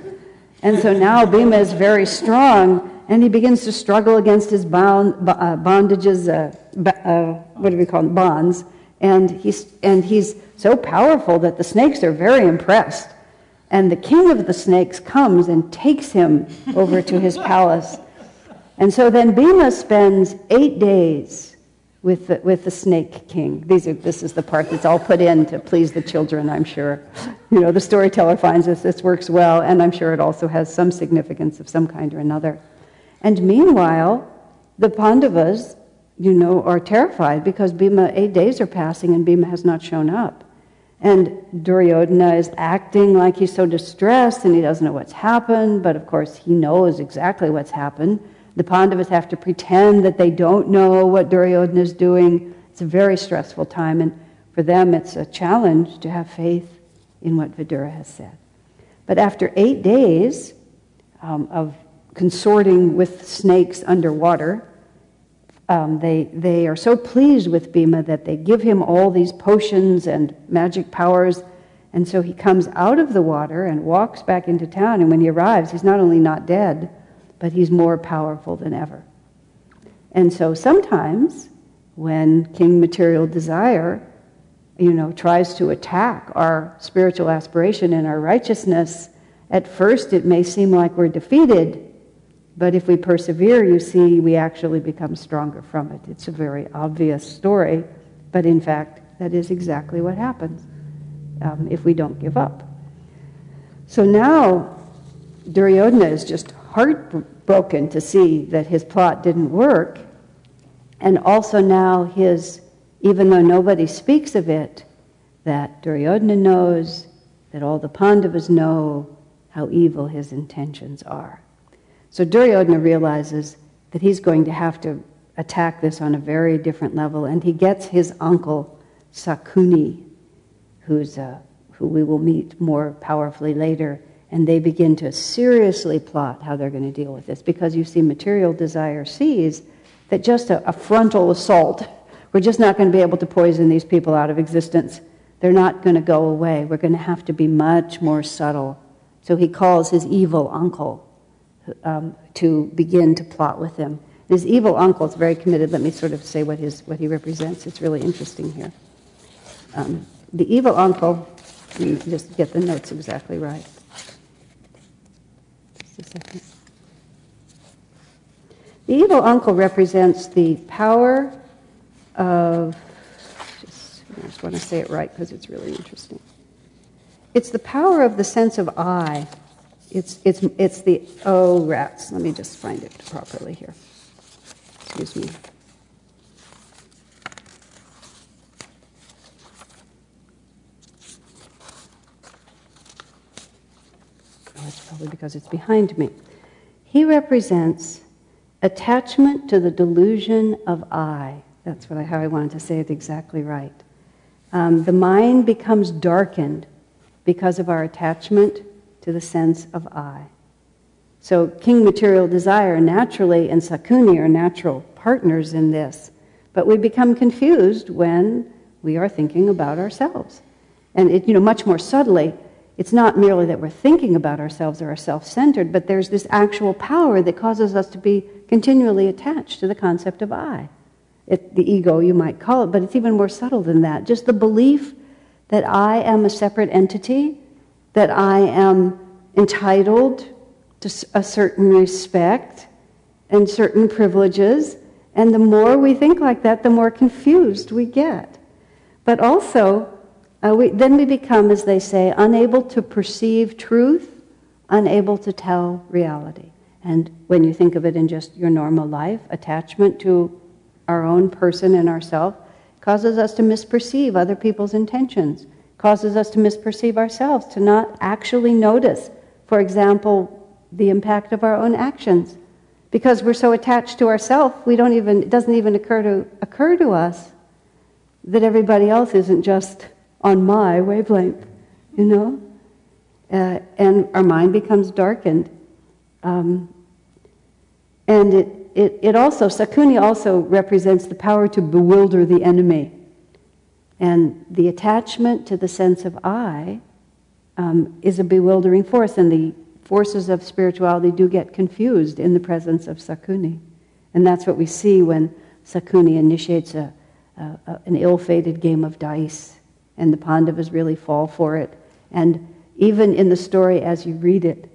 And so now Bhima is very strong and he begins to struggle against his bound, uh, bondages, uh, uh, what do we call them, bonds. And he's, and he's so powerful that the snakes are very impressed. And the king of the snakes comes and takes him *laughs* over to his palace. And so then Bhima spends eight days with the, with the snake king. These are, this is the part that's all put in to please the children, I'm sure. You know, the storyteller finds this, this works well, and I'm sure it also has some significance of some kind or another. And meanwhile, the Pandavas, you know, are terrified because Bhima, eight days are passing and Bhima has not shown up. And Duryodhana is acting like he's so distressed and he doesn't know what's happened, but of course he knows exactly what's happened. The Pandavas have to pretend that they don't know what Duryodhana is doing. It's a very stressful time, and for them it's a challenge to have faith in what Vidura has said. But after eight days um, of consorting with snakes underwater, um, they, they are so pleased with Bhima that they give him all these potions and magic powers. And so he comes out of the water and walks back into town. And when he arrives, he's not only not dead, but he's more powerful than ever. And so sometimes when King Material Desire, you know, tries to attack our spiritual aspiration and our righteousness, at first it may seem like we're defeated, but if we persevere, you see, we actually become stronger from it. It's a very obvious story, but in fact, that is exactly what happens um, if we don't give up. So now, Duryodhana is just heartbroken to see that his plot didn't work. And also now his, even though nobody speaks of it, that Duryodhana knows, that all the Pandavas know how evil his intentions are. So Duryodhana realizes that he's going to have to attack this on a very different level, and he gets his uncle, Sakuni, who's, uh, who we will meet more powerfully later, and they begin to seriously plot how they're going to deal with this because you see, material desire sees that just a, a frontal assault, we're just not going to be able to poison these people out of existence. They're not going to go away. We're going to have to be much more subtle. So he calls his evil uncle um, to begin to plot with him. His evil uncle is very committed. Let me sort of say what, his, what he represents. It's really interesting here. Um, the evil uncle, let me just get the notes exactly right a second. The evil uncle represents the power of, just, I just want to say it right because it's really interesting. It's the power of the sense of I it's, it's, it's the, O rats. Let me just find it properly here. Excuse me. Oh, it's probably because it's behind me. He represents attachment to the delusion of I. That's what I, how I wanted to say it exactly right. Um, the mind becomes darkened because of our attachment to the sense of I. So, King Material Desire naturally and Sakuni are natural partners in this, but we become confused when we are thinking about ourselves. And it, you know, much more subtly, it's not merely that we're thinking about ourselves or are self centered, but there's this actual power that causes us to be continually attached to the concept of I. It, the ego, you might call it, but it's even more subtle than that. Just the belief that I am a separate entity, that I am entitled to a certain respect and certain privileges. And the more we think like that, the more confused we get. But also, uh, we, then we become, as they say, unable to perceive truth, unable to tell reality. And when you think of it in just your normal life, attachment to our own person and ourself causes us to misperceive other people's intentions, causes us to misperceive ourselves, to not actually notice, for example, the impact of our own actions. Because we're so attached to ourselves, we don't even, it doesn't even occur to, occur to us that everybody else isn't just on my wavelength, you know? Uh, and our mind becomes darkened. Um, and it, it, it also, Sakuni also represents the power to bewilder the enemy. And the attachment to the sense of I um, is a bewildering force, and the forces of spirituality do get confused in the presence of Sakuni. And that's what we see when Sakuni initiates a, a, a, an ill fated game of dice, and the Pandavas really fall for it. And even in the story as you read it,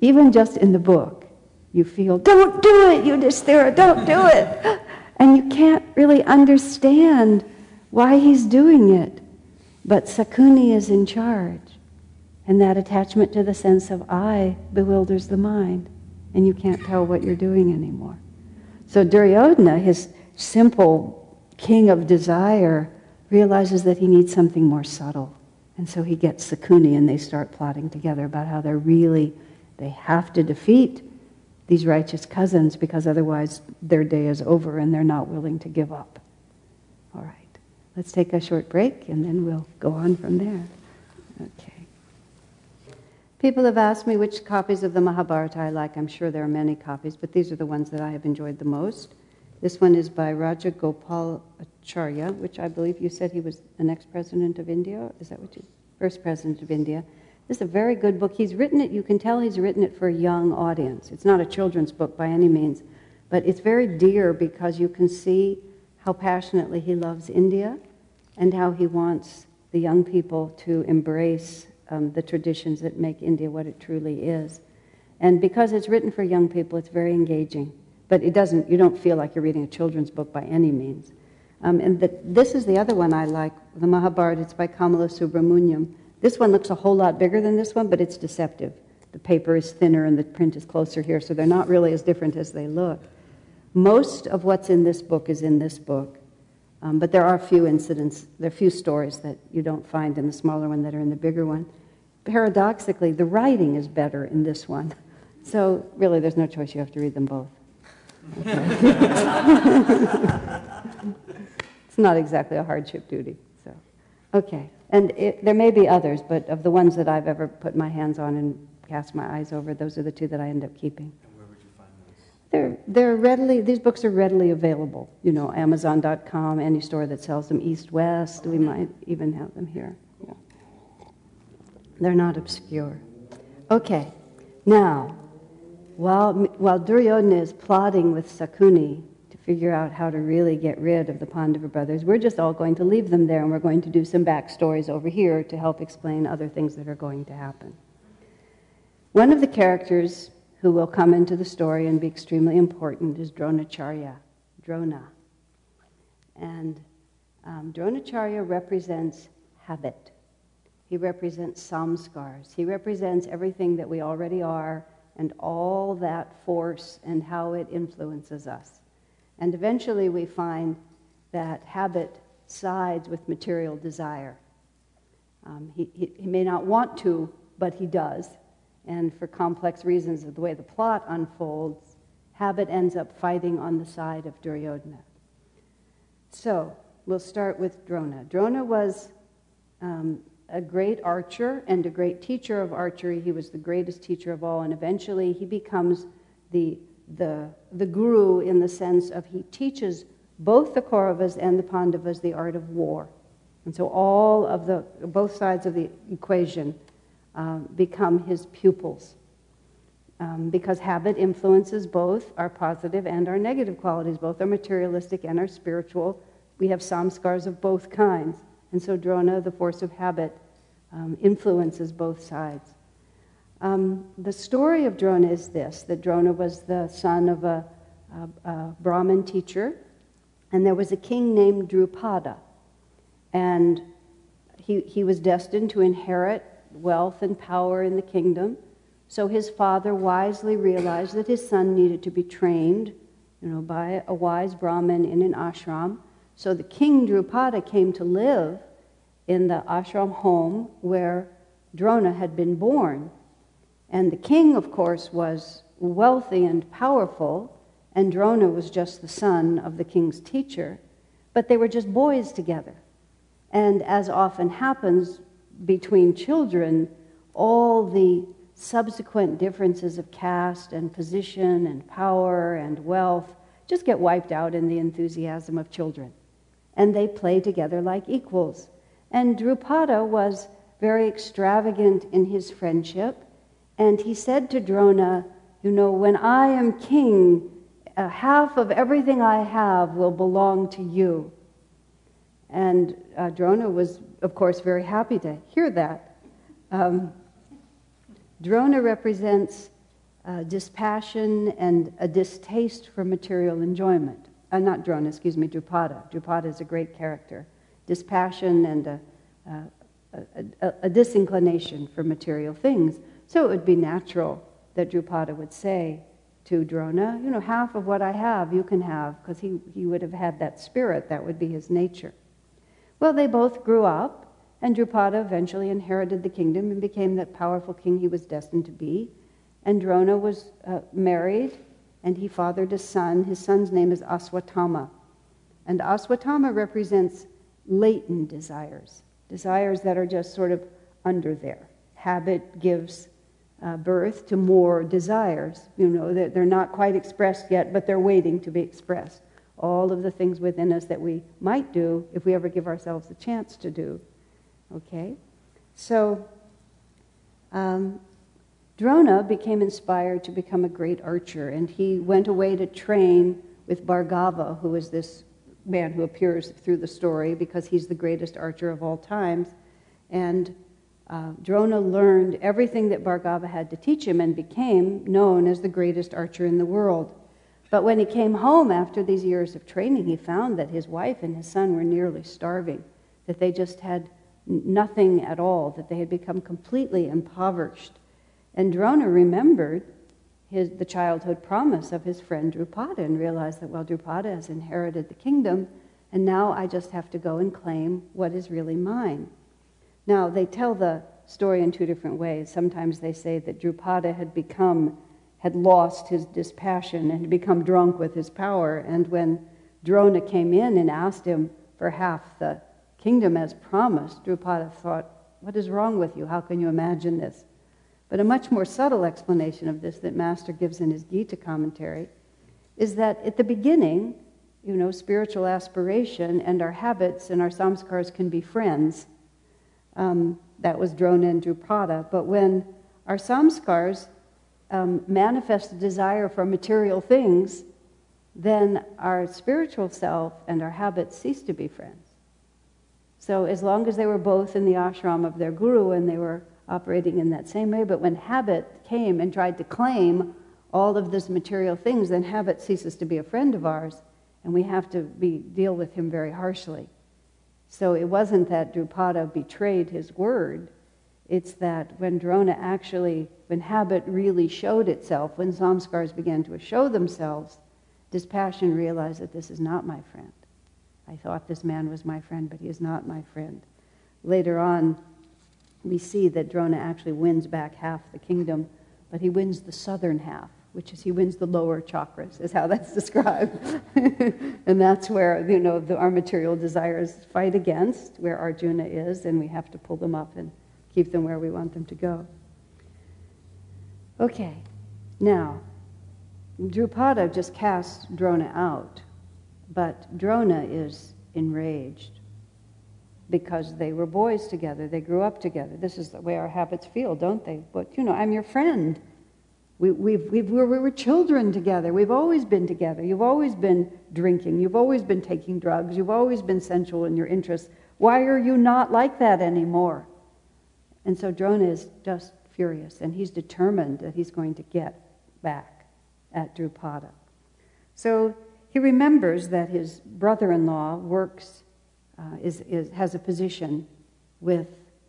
even just in the book, you feel, don't do it, you Yudhishthira, don't do it. *laughs* And you can't really understand why he's doing it. But Sakuni is in charge. And that attachment to the sense of I bewilders the mind. And you can't tell what you're doing anymore. So Duryodhana, his simple king of desire, realizes that he needs something more subtle. And so he gets Sakuni and they start plotting together about how they're really, they have to defeat these righteous cousins because otherwise their day is over and they're not willing to give up. Let's take a short break and then we'll go on from there. Okay. People have asked me which copies of the Mahabharata I like. I'm sure there are many copies, but these are the ones that I have enjoyed the most. This one is by Raja Gopal Acharya, which I believe you said he was the next president of India. Is that what you? First president of India. This is a very good book. He's written it, you can tell he's written it for a young audience. It's not a children's book by any means, but it's very dear because you can see how passionately he loves India and how he wants the young people to embrace um, the traditions that make India what it truly is. And because it's written for young people, it's very engaging. But it doesn't, you don't feel like you're reading a children's book by any means. Um, and the, this is the other one I like, the Mahabharata. It's by Kamala Subramaniam. This one looks a whole lot bigger than this one, but it's deceptive. The paper is thinner and the print is closer here, so they're not really as different as they look. Most of what's in this book is in this book, um, but there are a few incidents, there are a few stories that you don't find in the smaller one that are in the bigger one. Paradoxically, the writing is better in this one. So, really, there's no choice, you have to read them both. Okay. *laughs* it's not exactly a hardship duty. So, okay. And it, there may be others, but of the ones that I've ever put my hands on and cast my eyes over, those are the two that I end up keeping. And where would you find those? They're, they're readily, these books are readily available. You know, Amazon.com, any store that sells them, East West, we might even have them here. Yeah. They're not obscure. Okay, now, while, while Duryodhana is plotting with Sakuni to figure out how to really get rid of the Pandava brothers. We're just all going to leave them there and we're going to do some backstories over here to help explain other things that are going to happen. One of the characters who will come into the story and be extremely important is Dronacharya, Drona. And um, Dronacharya represents habit. He represents samskars. He represents everything that we already are and all that force and how it influences us. And eventually we find that habit sides with material desire. Um, he, he, he, may not want to, but he does. And for complex reasons of the way the plot unfolds, habit ends up fighting on the side of Duryodhana. So we'll start with Drona. Drona was um, a great archer and a great teacher of archery. He was the greatest teacher of all, and eventually he becomes the, the, the guru in the sense of he teaches both the Kauravas and the Pandavas the art of war. And so all of the, both sides of the equation um, become his pupils. Um, because habit influences both our positive and our negative qualities, both our materialistic and our spiritual. We have samskars of both kinds. And so drona, the force of habit, um, influences both sides. Um, the story of Drona is this that Drona was the son of a, a, a Brahmin teacher, and there was a king named Drupada. And he, he was destined to inherit wealth and power in the kingdom. So his father wisely realized that his son needed to be trained, you know, by a wise Brahmin in an ashram. So the king Drupada came to live in the ashram home where Drona had been born. And the king, of course, was wealthy and powerful, and Drona was just the son of the king's teacher. But they were just boys together. And as often happens between children, all the subsequent differences of caste and position and power and wealth just get wiped out in the enthusiasm of children. And they play together like equals. And Drupada was very extravagant in his friendship. And he said to Drona, You know, when I am king, uh, half of everything I have will belong to you. And uh, Drona was, of course, very happy to hear that. Um, Drona represents uh, dispassion and a distaste for material enjoyment. Uh, not Drona, excuse me, Drupada. Drupada is a great character dispassion and a, a, a, a, disinclination for material things. So it would be natural that Drupada would say to Drona, you know, half of what I have you can have, because he, he would have had that spirit, that would be his nature. Well, they both grew up, and Drupada eventually inherited the kingdom and became that powerful king he was destined to be. And Drona was uh, married, and he fathered a son. His son's name is Aswatthama. And Aswatthama represents latent desires, desires that are just sort of under there. Habit gives uh, birth to more desires. You know, that they're not quite expressed yet, but they're waiting to be expressed. All of the things within us that we might do if we ever give ourselves a chance to do. Okay? So, um, Drona became inspired to become a great archer, and he went away to train with Bhargava, who is this man who appears through the story because he's the greatest archer of all times. And uh, Drona learned everything that Bhargava had to teach him and became known as the greatest archer in the world. But when he came home after these years of training, he found that his wife and his son were nearly starving, that they just had nothing at all, that they had become completely impoverished. And Drona remembered his, the childhood promise of his friend Drupada and realized that, well, Drupada has inherited the kingdom, and now I just have to go and claim what is really mine. Now, they tell the story in two different ways. Sometimes they say that Drupada had become, had lost his dispassion and become drunk with his power, and when Drona came in and asked him for half the kingdom as promised, Drupada thought, What is wrong with you? How can you imagine this? But a much more subtle explanation of this that Master gives in his Gita commentary is that at the beginning, you know, spiritual aspiration and our habits and our samskars can be friends. Um, that was Drona and Drupada. But when our samskars um, manifest a desire for material things, then our spiritual self and our habits cease to be friends. So as long as they were both in the ashram of their guru and they were operating in that same way. But when habit came and tried to claim all of these material things, then habit ceases to be a friend of ours, and we have to be, deal with him very harshly. So it wasn't that Drupada betrayed his word, It's that when Drona actually, when habit really showed itself, when samskars began to show themselves, dispassion realized that this is not my friend. I thought this man was my friend, but he is not my friend. Later on, we see that Drona actually wins back half the kingdom, but he wins the southern half, which is he wins the lower chakras, is how that's *laughs* described. *laughs* and that's where, you know, the, our material desires fight against, where Arjuna is, and we have to pull them up and keep them where we want them to go. Okay, now, Drupada just casts Drona out, but Drona is enraged because they were boys together, they grew up together. This is the way our habits feel, don't they? But, you know, I'm your friend. We, we've, we've, we were children together. We've always been together. You've always been drinking. You've always been taking drugs. You've always been sensual in your interests. Why are you not like that anymore? And so Drona is just furious, and he's determined that he's going to get back at Drupada. So he remembers that his brother in law works uh, is, is, has a position with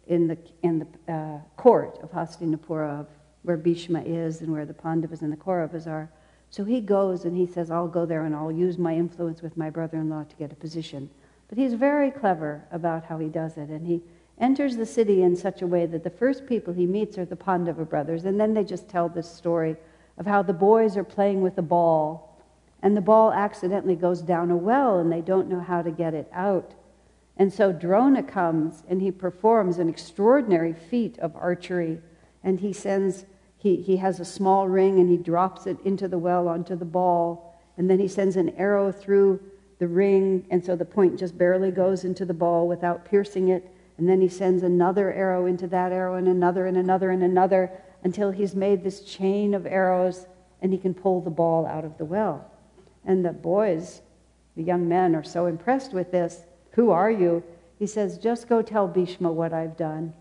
in the, in the uh, court of Hastinapura, of where Bhishma is and where the Pandavas and the Kauravas are. So he goes and he says, I'll go there and I'll use my influence with my brother in law to get a position. But he's very clever about how he does it. And he enters the city in such a way that the first people he meets are the Pandava brothers. And then they just tell this story of how the boys are playing with a ball. And the ball accidentally goes down a well and they don't know how to get it out. And so Drona comes and he performs an extraordinary feat of archery. And he sends, he, he has a small ring and he drops it into the well onto the ball. And then he sends an arrow through the ring. And so the point just barely goes into the ball without piercing it. And then he sends another arrow into that arrow and another and another and another until he's made this chain of arrows and he can pull the ball out of the well. And the boys, the young men, are so impressed with this who are you? He says, Just go tell Bhishma what I've done.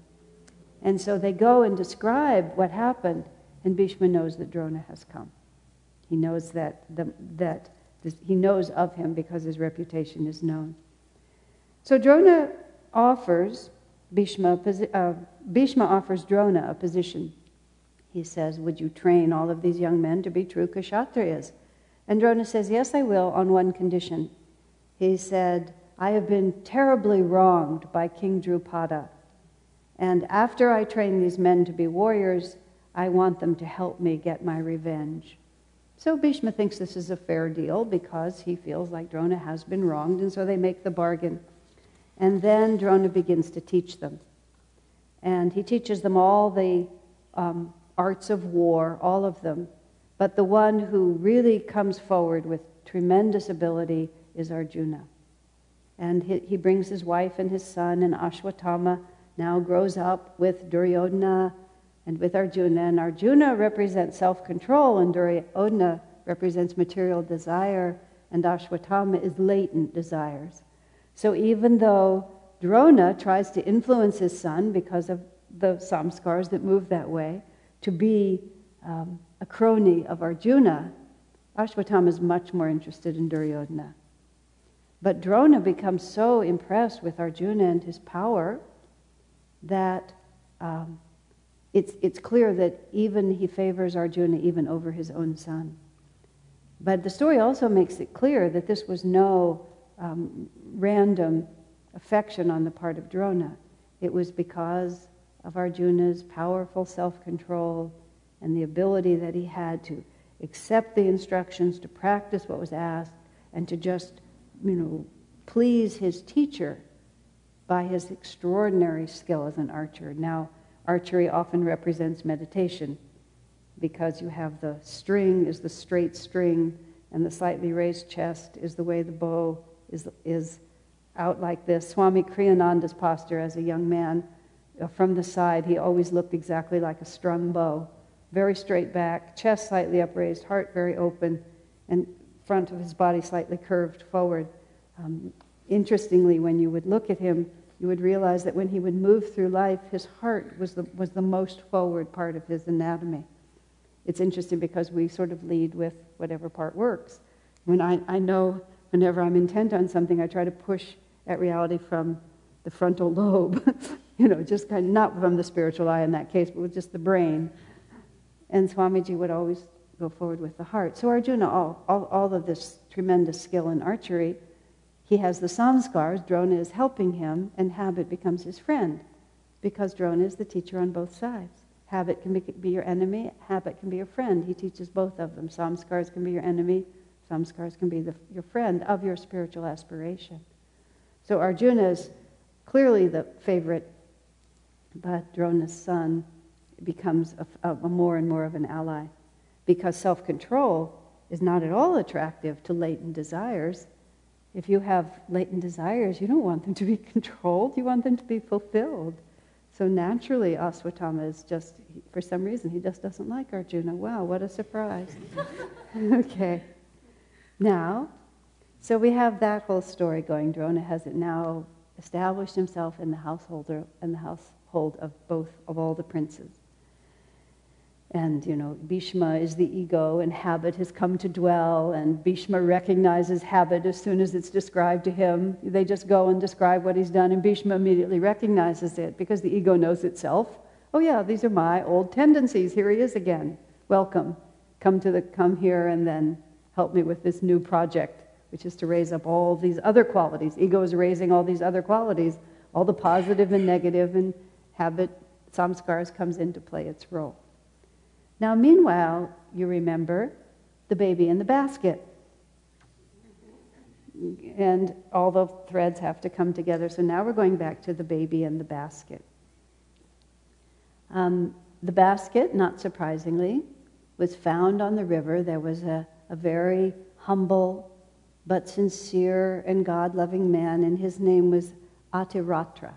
And so they go and describe what happened, and Bhishma knows that Drona has come. He knows that, the, that this, he knows of him because his reputation is known. So Drona offers Bhishma, uh, Bhishma offers Drona a position. He says, Would you train all of these young men to be true Kshatriyas? And Drona says, Yes, I will, on one condition. He said, I have been terribly wronged by King Drupada. And after I train these men to be warriors, I want them to help me get my revenge. So Bhishma thinks this is a fair deal because he feels like Drona has been wronged, and so they make the bargain. And then Drona begins to teach them. And he teaches them all the um, arts of war, all of them. But the one who really comes forward with tremendous ability is Arjuna. And he, he brings his wife and his son, and Ashwatthama now grows up with Duryodhana and with Arjuna. And Arjuna represents self control, and Duryodhana represents material desire, and Ashwatthama is latent desires. So even though Drona tries to influence his son because of the samskars that move that way, to be um, a crony of Arjuna, Ashwatthama is much more interested in Duryodhana. But Drona becomes so impressed with Arjuna and his power that um, it's, it's clear that even he favors Arjuna even over his own son. But the story also makes it clear that this was no um, random affection on the part of Drona. It was because of Arjuna's powerful self control and the ability that he had to accept the instructions, to practice what was asked, and to just you know, please his teacher by his extraordinary skill as an archer. Now, archery often represents meditation because you have the string is the straight string and the slightly raised chest is the way the bow is, is out like this. Swami Kriyananda's posture as a young man, uh, from the side, he always looked exactly like a strung bow. Very straight back, chest slightly upraised, heart very open, and front of his body slightly curved forward. Um, interestingly, when you would look at him, you would realize that when he would move through life, his heart was the, was the most forward part of his anatomy. It's interesting because we sort of lead with whatever part works. When I, I know whenever I'm intent on something, I try to push at reality from the frontal lobe. *laughs* you know, just kind of not from the spiritual eye in that case, but with just the brain. And Swamiji would always go forward with the heart. So Arjuna, all, all, all of this tremendous skill in archery, he has the samskars, Drona is helping him, and habit becomes his friend because Drona is the teacher on both sides. Habit can be, be your enemy, habit can be your friend. He teaches both of them. Samskars can be your enemy, samskars can be the, your friend of your spiritual aspiration. So Arjuna is clearly the favorite, but Drona's son becomes a, a, more and more of an ally because self control is not at all attractive to latent desires. If you have latent desires, you don't want them to be *laughs* controlled, you want them to be fulfilled. So naturally, Aswatthama is just, for some reason, he just doesn't like Arjuna. Wow, what a surprise. *laughs* okay. Now, so we have that whole story going. Drona has it now established himself in the householder the household of both of all the princes. And you know, Bhishma is the ego, and habit has come to dwell. And Bhishma recognizes habit as soon as it's described to him. They just go and describe what he's done, and Bhishma immediately recognizes it because the ego knows itself. Oh yeah, these are my old tendencies. Here he is again. Welcome. Come to the come here and then help me with this new project, which is to raise up all these other qualities. Ego is raising all these other qualities, all the positive and negative, and habit, samskars comes into play its role. Now, meanwhile, you remember the baby in the basket. And all the threads have to come together. So now we're going back to the baby in the basket. Um, the basket, not surprisingly, was found on the river. There was a, a very humble but sincere and God loving man, and his name was Atiratra.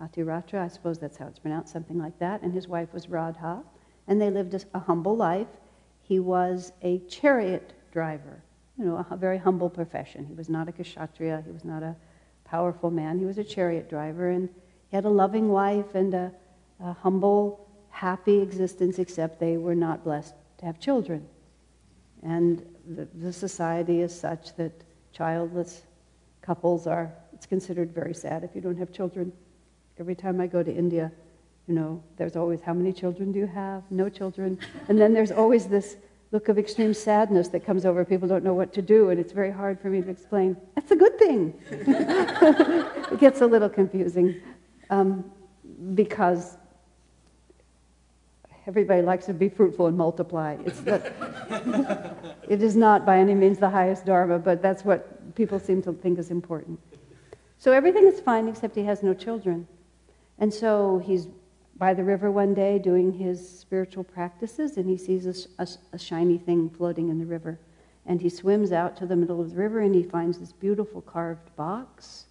Atiratra, I suppose that's how it's pronounced, something like that. And his wife was Radha and they lived a, humble life. He was a chariot driver, you know, a, a very humble profession. He was not a kshatriya, he was not a powerful man. He was a chariot driver, and he had a loving wife and a, a humble, happy existence, except they were not blessed to have children. And the, the society is such that childless couples are, it's considered very sad if you don't have children. Every time I go to India, you know, there's always, how many children do you have? No children. And then there's always this look of extreme sadness that comes over. People don't know what to do, and it's very hard for me to explain. That's a good thing. *laughs* it gets a little confusing um, because everybody likes to be fruitful and multiply. It's the, *laughs* it is not by any means the highest dharma, but that's what people seem to think is important. So everything is fine except he has no children. And so he's by the river one day doing his spiritual practices and he sees a, a, a, shiny thing floating in the river. And he swims out to the middle of the river and he finds this beautiful carved box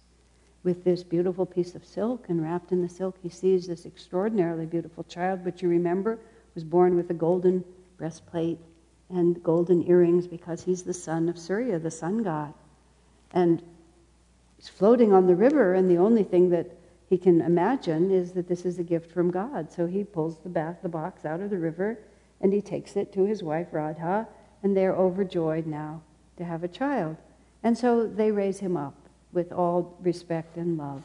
with this beautiful piece of silk. And wrapped in the silk, he sees this extraordinarily beautiful child, which you remember was born with a golden breastplate and golden earrings because he's the son of Surya, the sun god. And he's floating on the river, and the only thing that he can imagine is that this is a gift from God. So he pulls the, bath, the box out of the river and he takes it to his wife Radha, and they're overjoyed now to have a child. And so they raise him up with all respect and love.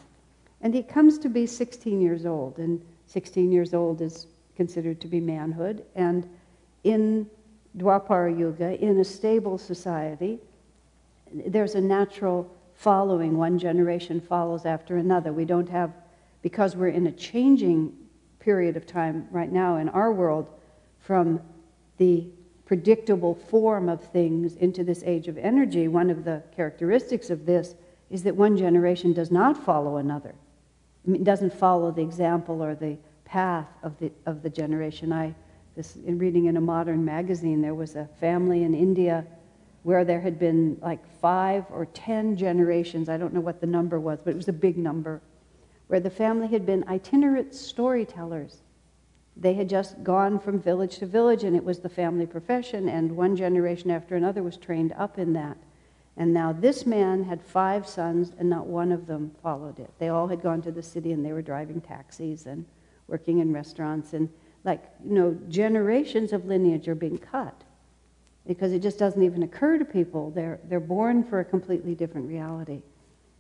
And he comes to be 16 years old, and 16 years old is considered to be manhood. And in Dwapara Yuga, in a stable society, there's a natural following, one generation follows after another. We don't have, because we're in a changing period of time right now in our world from the predictable form of things into this age of energy, one of the characteristics of this is that one generation does not follow another. It doesn't follow the example or the path of the, of the generation. I, this, in reading in a modern magazine, there was a family in India where there had been like five or ten generations, I don't know what the number was, but it was a big number, where the family had been itinerant storytellers. They had just gone from village to village, and it was the family profession, and one generation after another was trained up in that. And now this man had five sons, and not one of them followed it. They all had gone to the city, and they were driving taxis and working in restaurants, and like, you know, generations of lineage are being cut because it just doesn't even occur to people. They're, they're born for a completely different reality.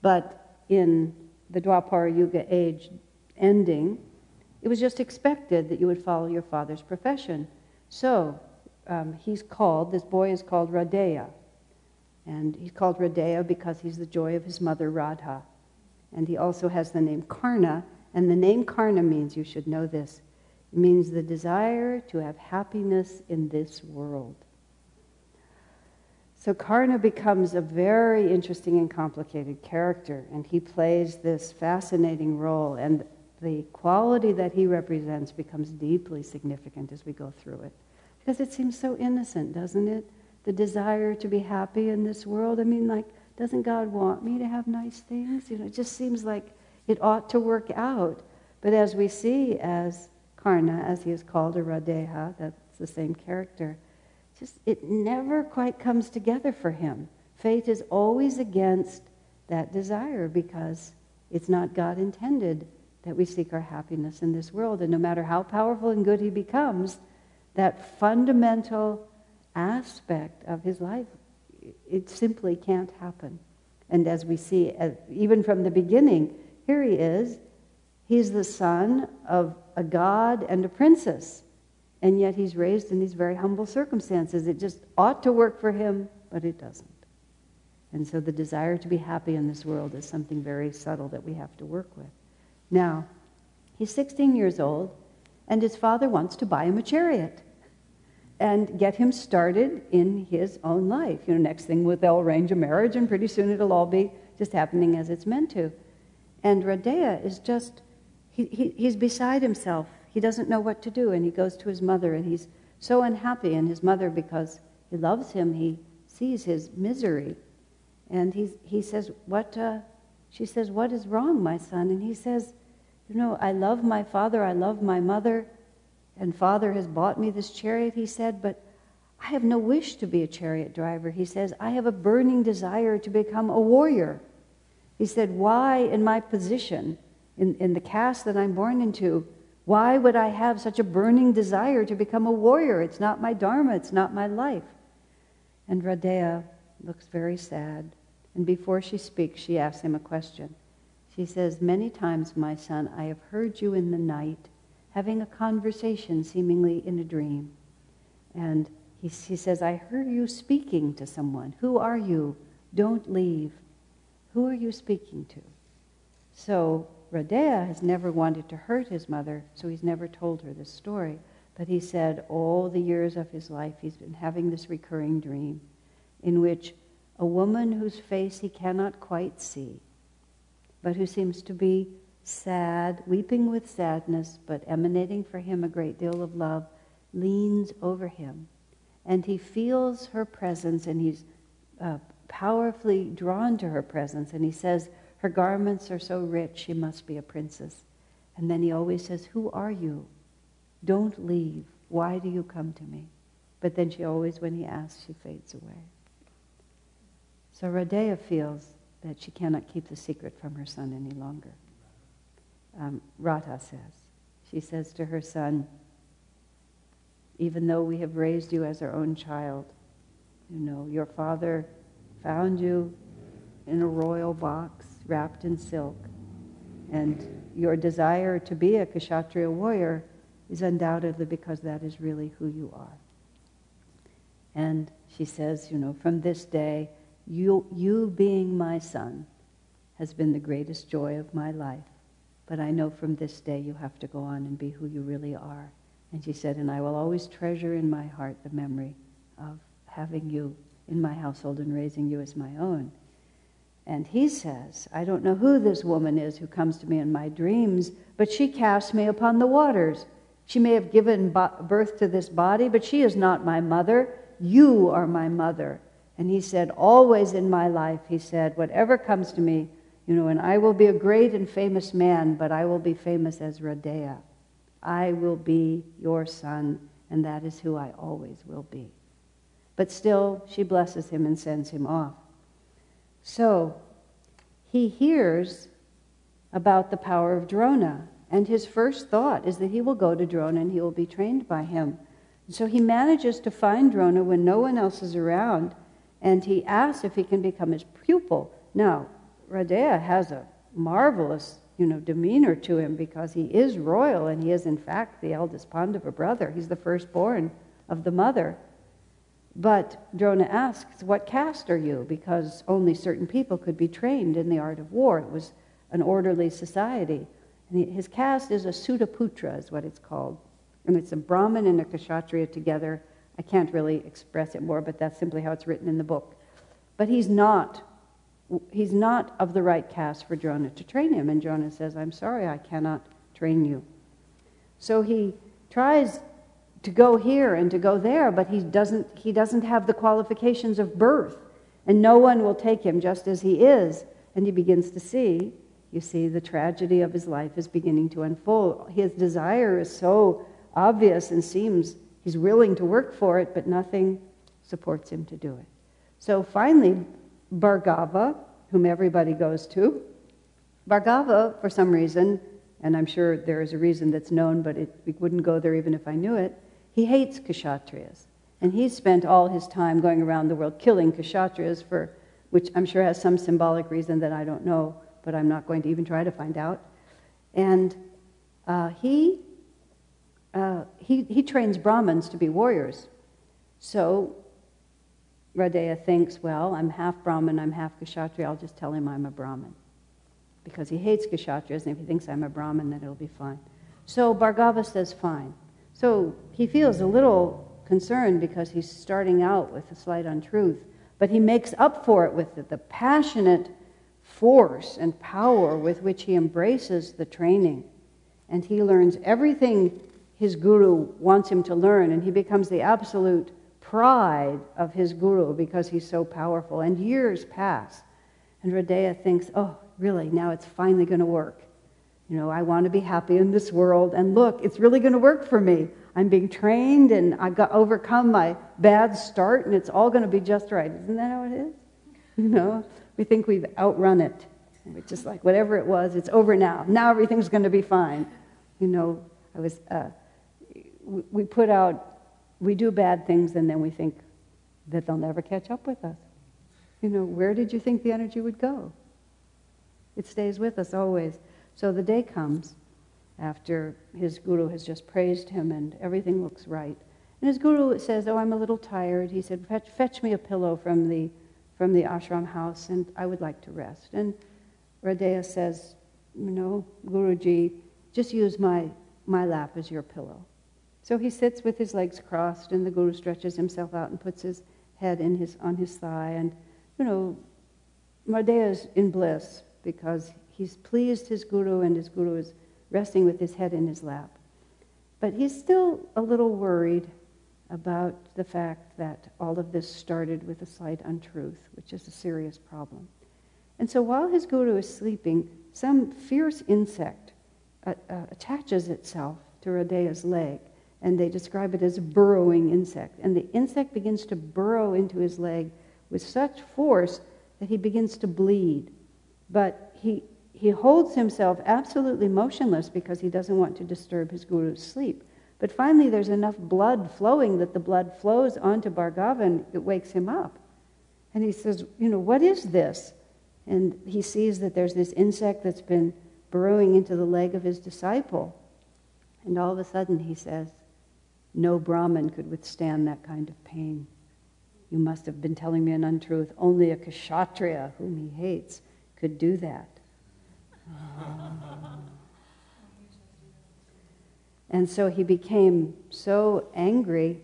But in the Dwapara Yuga age, ending, it was just expected that you would follow your father's profession. So um, he's called, this boy is called Radeya. And he's called Radeya because he's the joy of his mother Radha. And he also has the name Karna. And the name Karna means, you should know this, it means the desire to have happiness in this world. So Karna becomes a very interesting and complicated character, and he plays this fascinating role, and the quality that he represents becomes deeply significant as we go through it. Because it seems so innocent, doesn't it? The desire to be happy in this world. I mean, like, doesn't God want me to have nice things? You know, it just seems like it ought to work out. But as we see as Karna, as he is called, a Radeya, that's the same character, just it never quite comes together for him. Faith is always against that desire because it's not God intended that we seek our happiness in this world. And no matter how powerful and good he becomes, that fundamental aspect of his life, it simply can't happen. And as we see, uh, even from the beginning, here he is. He's the son of a god and a princess and yet he's raised in these very humble circumstances. It just ought to work for him, but it doesn't. And so the desire to be happy in this world is something very subtle that we have to work with. Now, he's 16 years old, and his father wants to buy him a chariot and get him started in his own life. You know, next thing with they'll arrange a marriage, and pretty soon it'll all be just happening as it's meant to. And Radeya is just, he, he, he's beside himself he doesn't know what to do, and he goes to his mother, and he's so unhappy. And his mother, because he loves him, he sees his misery. And he, he says, What? Uh, she says, What is wrong, my son? And he says, You know, I love my father, I love my mother, and father has bought me this chariot, he said, but I have no wish to be a chariot driver. He says, I have a burning desire to become a warrior. He said, Why, in my position, in, in the caste that I'm born into, why would I have such a burning desire to become a warrior? It's not my dharma, it's not my life. And Radeya looks very sad. And before she speaks, she asks him a question. She says, Many times, my son, I have heard you in the night having a conversation, seemingly in a dream. And he, he says, I heard you speaking to someone. Who are you? Don't leave. Who are you speaking to? So Radeya has never wanted to hurt his mother, so he's never told her this story. But he said all the years of his life he's been having this recurring dream in which a woman whose face he cannot quite see, but who seems to be sad, weeping with sadness, but emanating for him a great deal of love, leans over him. And he feels her presence and he's uh, powerfully drawn to her presence. And he says, her garments are so rich, she must be a princess. And then he always says, Who are you? Don't leave. Why do you come to me? But then she always, when he asks, she fades away. So Radeya feels that she cannot keep the secret from her son any longer. Um, says, she says to her son, even though we have raised you as our own child, you know, your father found you in a royal box wrapped in silk. And your desire to be a Kshatriya warrior is undoubtedly because that is really who you are. And she says, you know, from this day, you, you being my son has been the greatest joy of my life. But I know from this day you have to go on and be who you really are. And she said, and I will always treasure in my heart the memory of having you in my household and raising you as my own. And he says, I don't know who this woman is who comes to me in my dreams, but she casts me upon the waters. She may have given birth to this body, but she is not my mother. You are my mother. And he said, Always in my life, he said, whatever comes to me, you know, and I will be a great and famous man, but I will be famous as Radeya. I will be your son, and that is who I always will be. But still, she blesses him and sends him off. So he hears about the power of Drona, and his first thought is that he will go to Drona and he will be trained by him. So he manages to find Drona when no one else is around, and he asks if he can become his pupil. Now, Radeya has a marvelous you know, demeanor to him because he is royal and he is, in fact, the eldest Pandava brother. He's the firstborn of the mother. But Drona asks, What caste are you? Because only certain people could be trained in the art of war. It was an orderly society. And his caste is a Sutaputra, is what it's called. And it's a Brahmin and a Kshatriya together. I can't really express it more, but that's simply how it's written in the book. But he's not he's not of the right caste for Drona to train him. And Drona says, I'm sorry, I cannot train you. So he tries to go here and to go there, but he doesn't, he doesn't have the qualifications of birth. And no one will take him just as he is. And he begins to see, you see, the tragedy of his life is beginning to unfold. His desire is so obvious and seems he's willing to work for it, but nothing supports him to do it. So finally, Bhargava, whom everybody goes to. Bhargava, for some reason, and I'm sure there is a reason that's known, but it, we wouldn't go there even if I knew it, he hates Kshatriyas. And he's spent all his time going around the world killing Kshatriyas, for, which I'm sure has some symbolic reason that I don't know, but I'm not going to even try to find out. And uh, he, uh, he, he trains Brahmins to be warriors. So Radeya thinks, well, I'm half Brahmin, I'm half Kshatriya, I'll just tell him I'm a Brahmin. Because he hates Kshatriyas, and if he thinks I'm a Brahmin, then it'll be fine. So Bhargava says, fine. So he feels a little concerned because he's starting out with a slight untruth, but he makes up for it with the, the passionate force and power with which he embraces the training. And he learns everything his guru wants him to learn, and he becomes the absolute pride of his guru because he's so powerful. And years pass, and Radeya thinks, oh, really, now it's finally going to work. You know, I want to be happy in this world, and look, it's really going to work for me. I'm being trained, and I've got overcome my bad start, and it's all going to be just right. Isn't that how it is? You know, we think we've outrun it. We're just like, whatever it was, it's over now. Now everything's going to be fine. You know, I was, uh, we put out we do bad things and then we think that they'll never catch up with us. You know, where did you think the energy would go? It stays with us always. So the day comes after his guru has just praised him and everything looks right. And his guru says, Oh, I'm a little tired. He said, Fetch, fetch me a pillow from the, from the ashram house and I would like to rest. And Radeya says, know, Guruji, just use my, my lap as your pillow. So he sits with his legs crossed, and the guru stretches himself out and puts his head in his, on his thigh. And, you know, Radeya is in bliss because he's pleased his guru, and his guru is resting with his head in his lap. But he's still a little worried about the fact that all of this started with a slight untruth, which is a serious problem. And so while his guru is sleeping, some fierce insect uh, uh, attaches itself to Radeya's leg and they describe it as a burrowing insect. And the insect begins to burrow into his leg with such force that he begins to bleed. But he, he holds himself absolutely motionless because he doesn't want to disturb his guru's sleep. But finally, there's enough blood flowing that the blood flows onto Bhargava and it wakes him up. And he says, You know, what is this? And he sees that there's this insect that's been burrowing into the leg of his disciple. And all of a sudden, he says, no Brahmin could withstand that kind of pain. You must have been telling me an untruth. Only a kshatriya, whom he hates, could do that. *laughs* and so he became so angry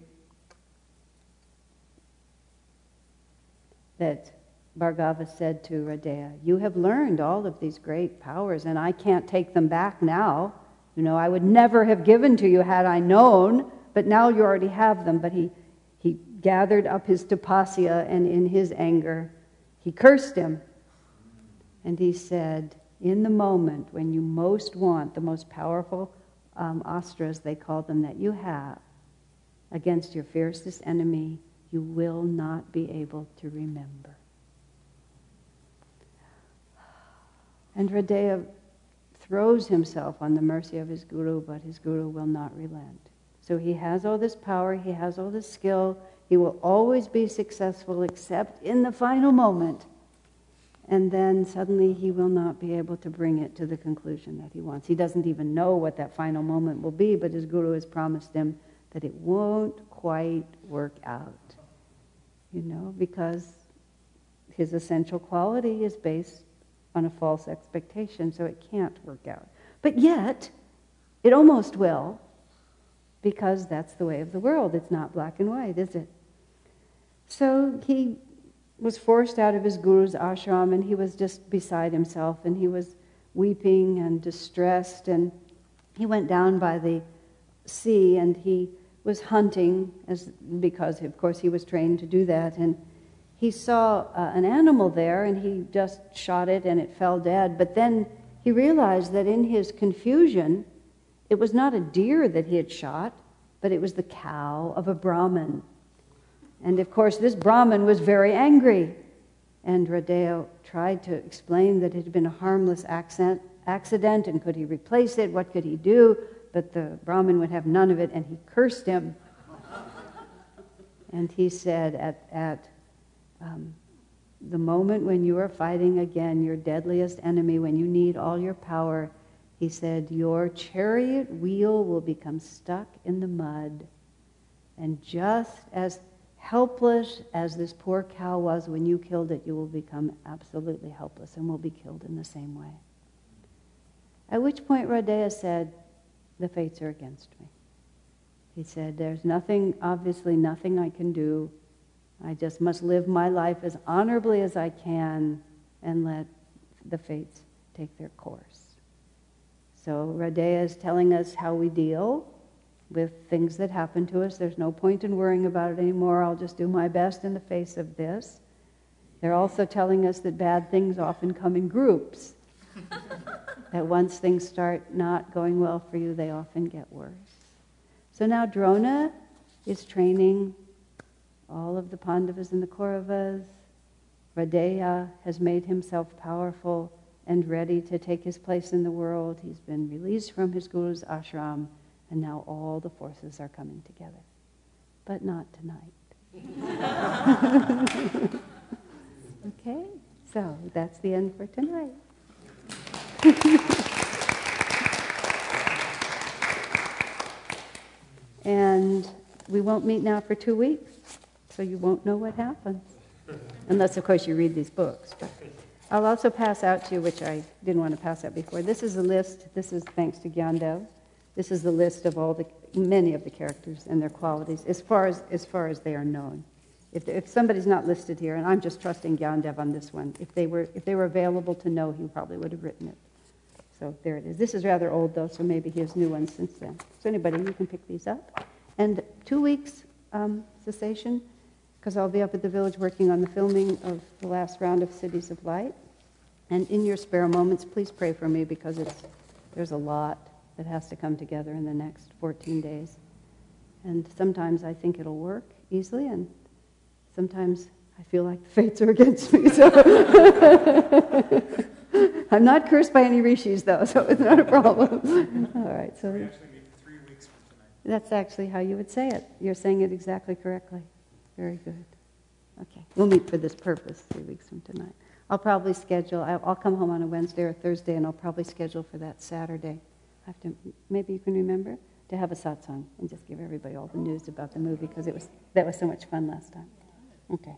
that Bhargava said to Radeya, You have learned all of these great powers, and I can't take them back now. You know, I would never have given to you had I known but now you already have them. But he, he gathered up his tapasya, and in his anger, he cursed him. And he said, In the moment when you most want the most powerful um, astras, they call them, that you have against your fiercest enemy, you will not be able to remember. And Radeya throws himself on the mercy of his guru, but his guru will not relent. So he has all this power, he has all this skill, he will always be successful except in the final moment. and then suddenly he will not be able to bring it to the conclusion that he wants. He doesn't even know what that final moment will be, but his guru has promised him that it won't quite work out. You know, because his essential quality is based on a false expectation, so it can't work out. But yet, it almost will, because that's the way of the world. It's not black and white, is it? So he was forced out of his guru's ashram and he was just beside himself and he was weeping and distressed and he went down by the sea and he was hunting as because of course he was trained to do that and he saw uh, an animal there and he just shot it and it fell dead but then he realized that in his confusion it was not a deer that he had shot but it was the cow of a brahmin and of course, this Brahmin was very angry. And Radeya tried to explain that it had been a harmless accent, accident and could he replace it? What could he do? But the Brahmin would have none of it and he cursed him. and he said, at, at um, the moment when you are fighting again your deadliest enemy, when you need all your power, he said, Your chariot wheel will become stuck in the mud. And just as helpless as this poor cow was when you killed it, you will become absolutely helpless and will be killed in the same way. At which point Radeya said, The fates are against me. He said, There's nothing, obviously, nothing I can do. I just must live my life as honorably as I can and let the fates take their course. So Radeya is telling us how we deal with things that happen to us. There's no point in worrying about it anymore. I'll just do my best in the face of this. They're also telling us that bad things often come in groups. *laughs* that once things start not going well for you, they often get worse. So now Drona is training all of the Pandavas and the Kauravas. Radeya has made himself powerful and ready to take his place in the world. He's been released from his guru's ashram and now all the forces are coming together. But not tonight. *laughs* okay, so that's the end for tonight. and we won't meet now for two weeks, so you won't know what happens. Unless, of course, you read these books. But I'll also pass out to you, which I didn't want to pass out before. This is a list. This is thanks to Gyandev. This is the list of all the, many of the characters and their qualities as far as, as, far as they are known. If, if somebody's not listed here, and I'm just trusting Gyandev on this one, if they, were, if they were available to know, he probably would have written it. So there it is. This is rather old, though, so maybe he has new ones since then. So anybody, you can pick these up. And two weeks um, cessation, because I'll be up at the village working on the filming of the last round of Cities of Light. And in your spare moments, please pray for me because it's, there's a lot that has to come together in the next 14 days. And sometimes I think it'll work easily, and sometimes I feel like the fates are against me. So *laughs* I'm not cursed by any rishis, though, so it's not a problem. *laughs* All right, so that's actually how you would say it. You're saying it exactly correctly. Very good. Okay, we'll meet for this purpose three weeks from tonight. I'll probably schedule. I'll come home on a Wednesday or Thursday, and I'll probably schedule for that Saturday. I have to, maybe you can remember, to have a satsang and just give everybody all the news about the movie because it was that was so much fun last time. Okay.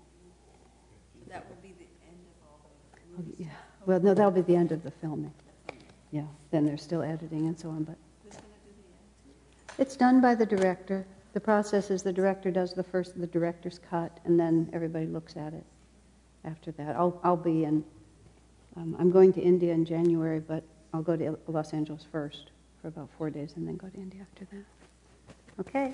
That will be the end of all the movies. Yeah. Well, no, that'll be the end of the filming. Yeah. Then they're still editing and so on, but Who's going to do the end? it's done by the director. The process is the director does the first, the director's cut, and then everybody looks at it after that. I'll, I'll be in, um, I'm going to India in January, but I'll go to Los Angeles first for about four days and then go to India after that. Okay.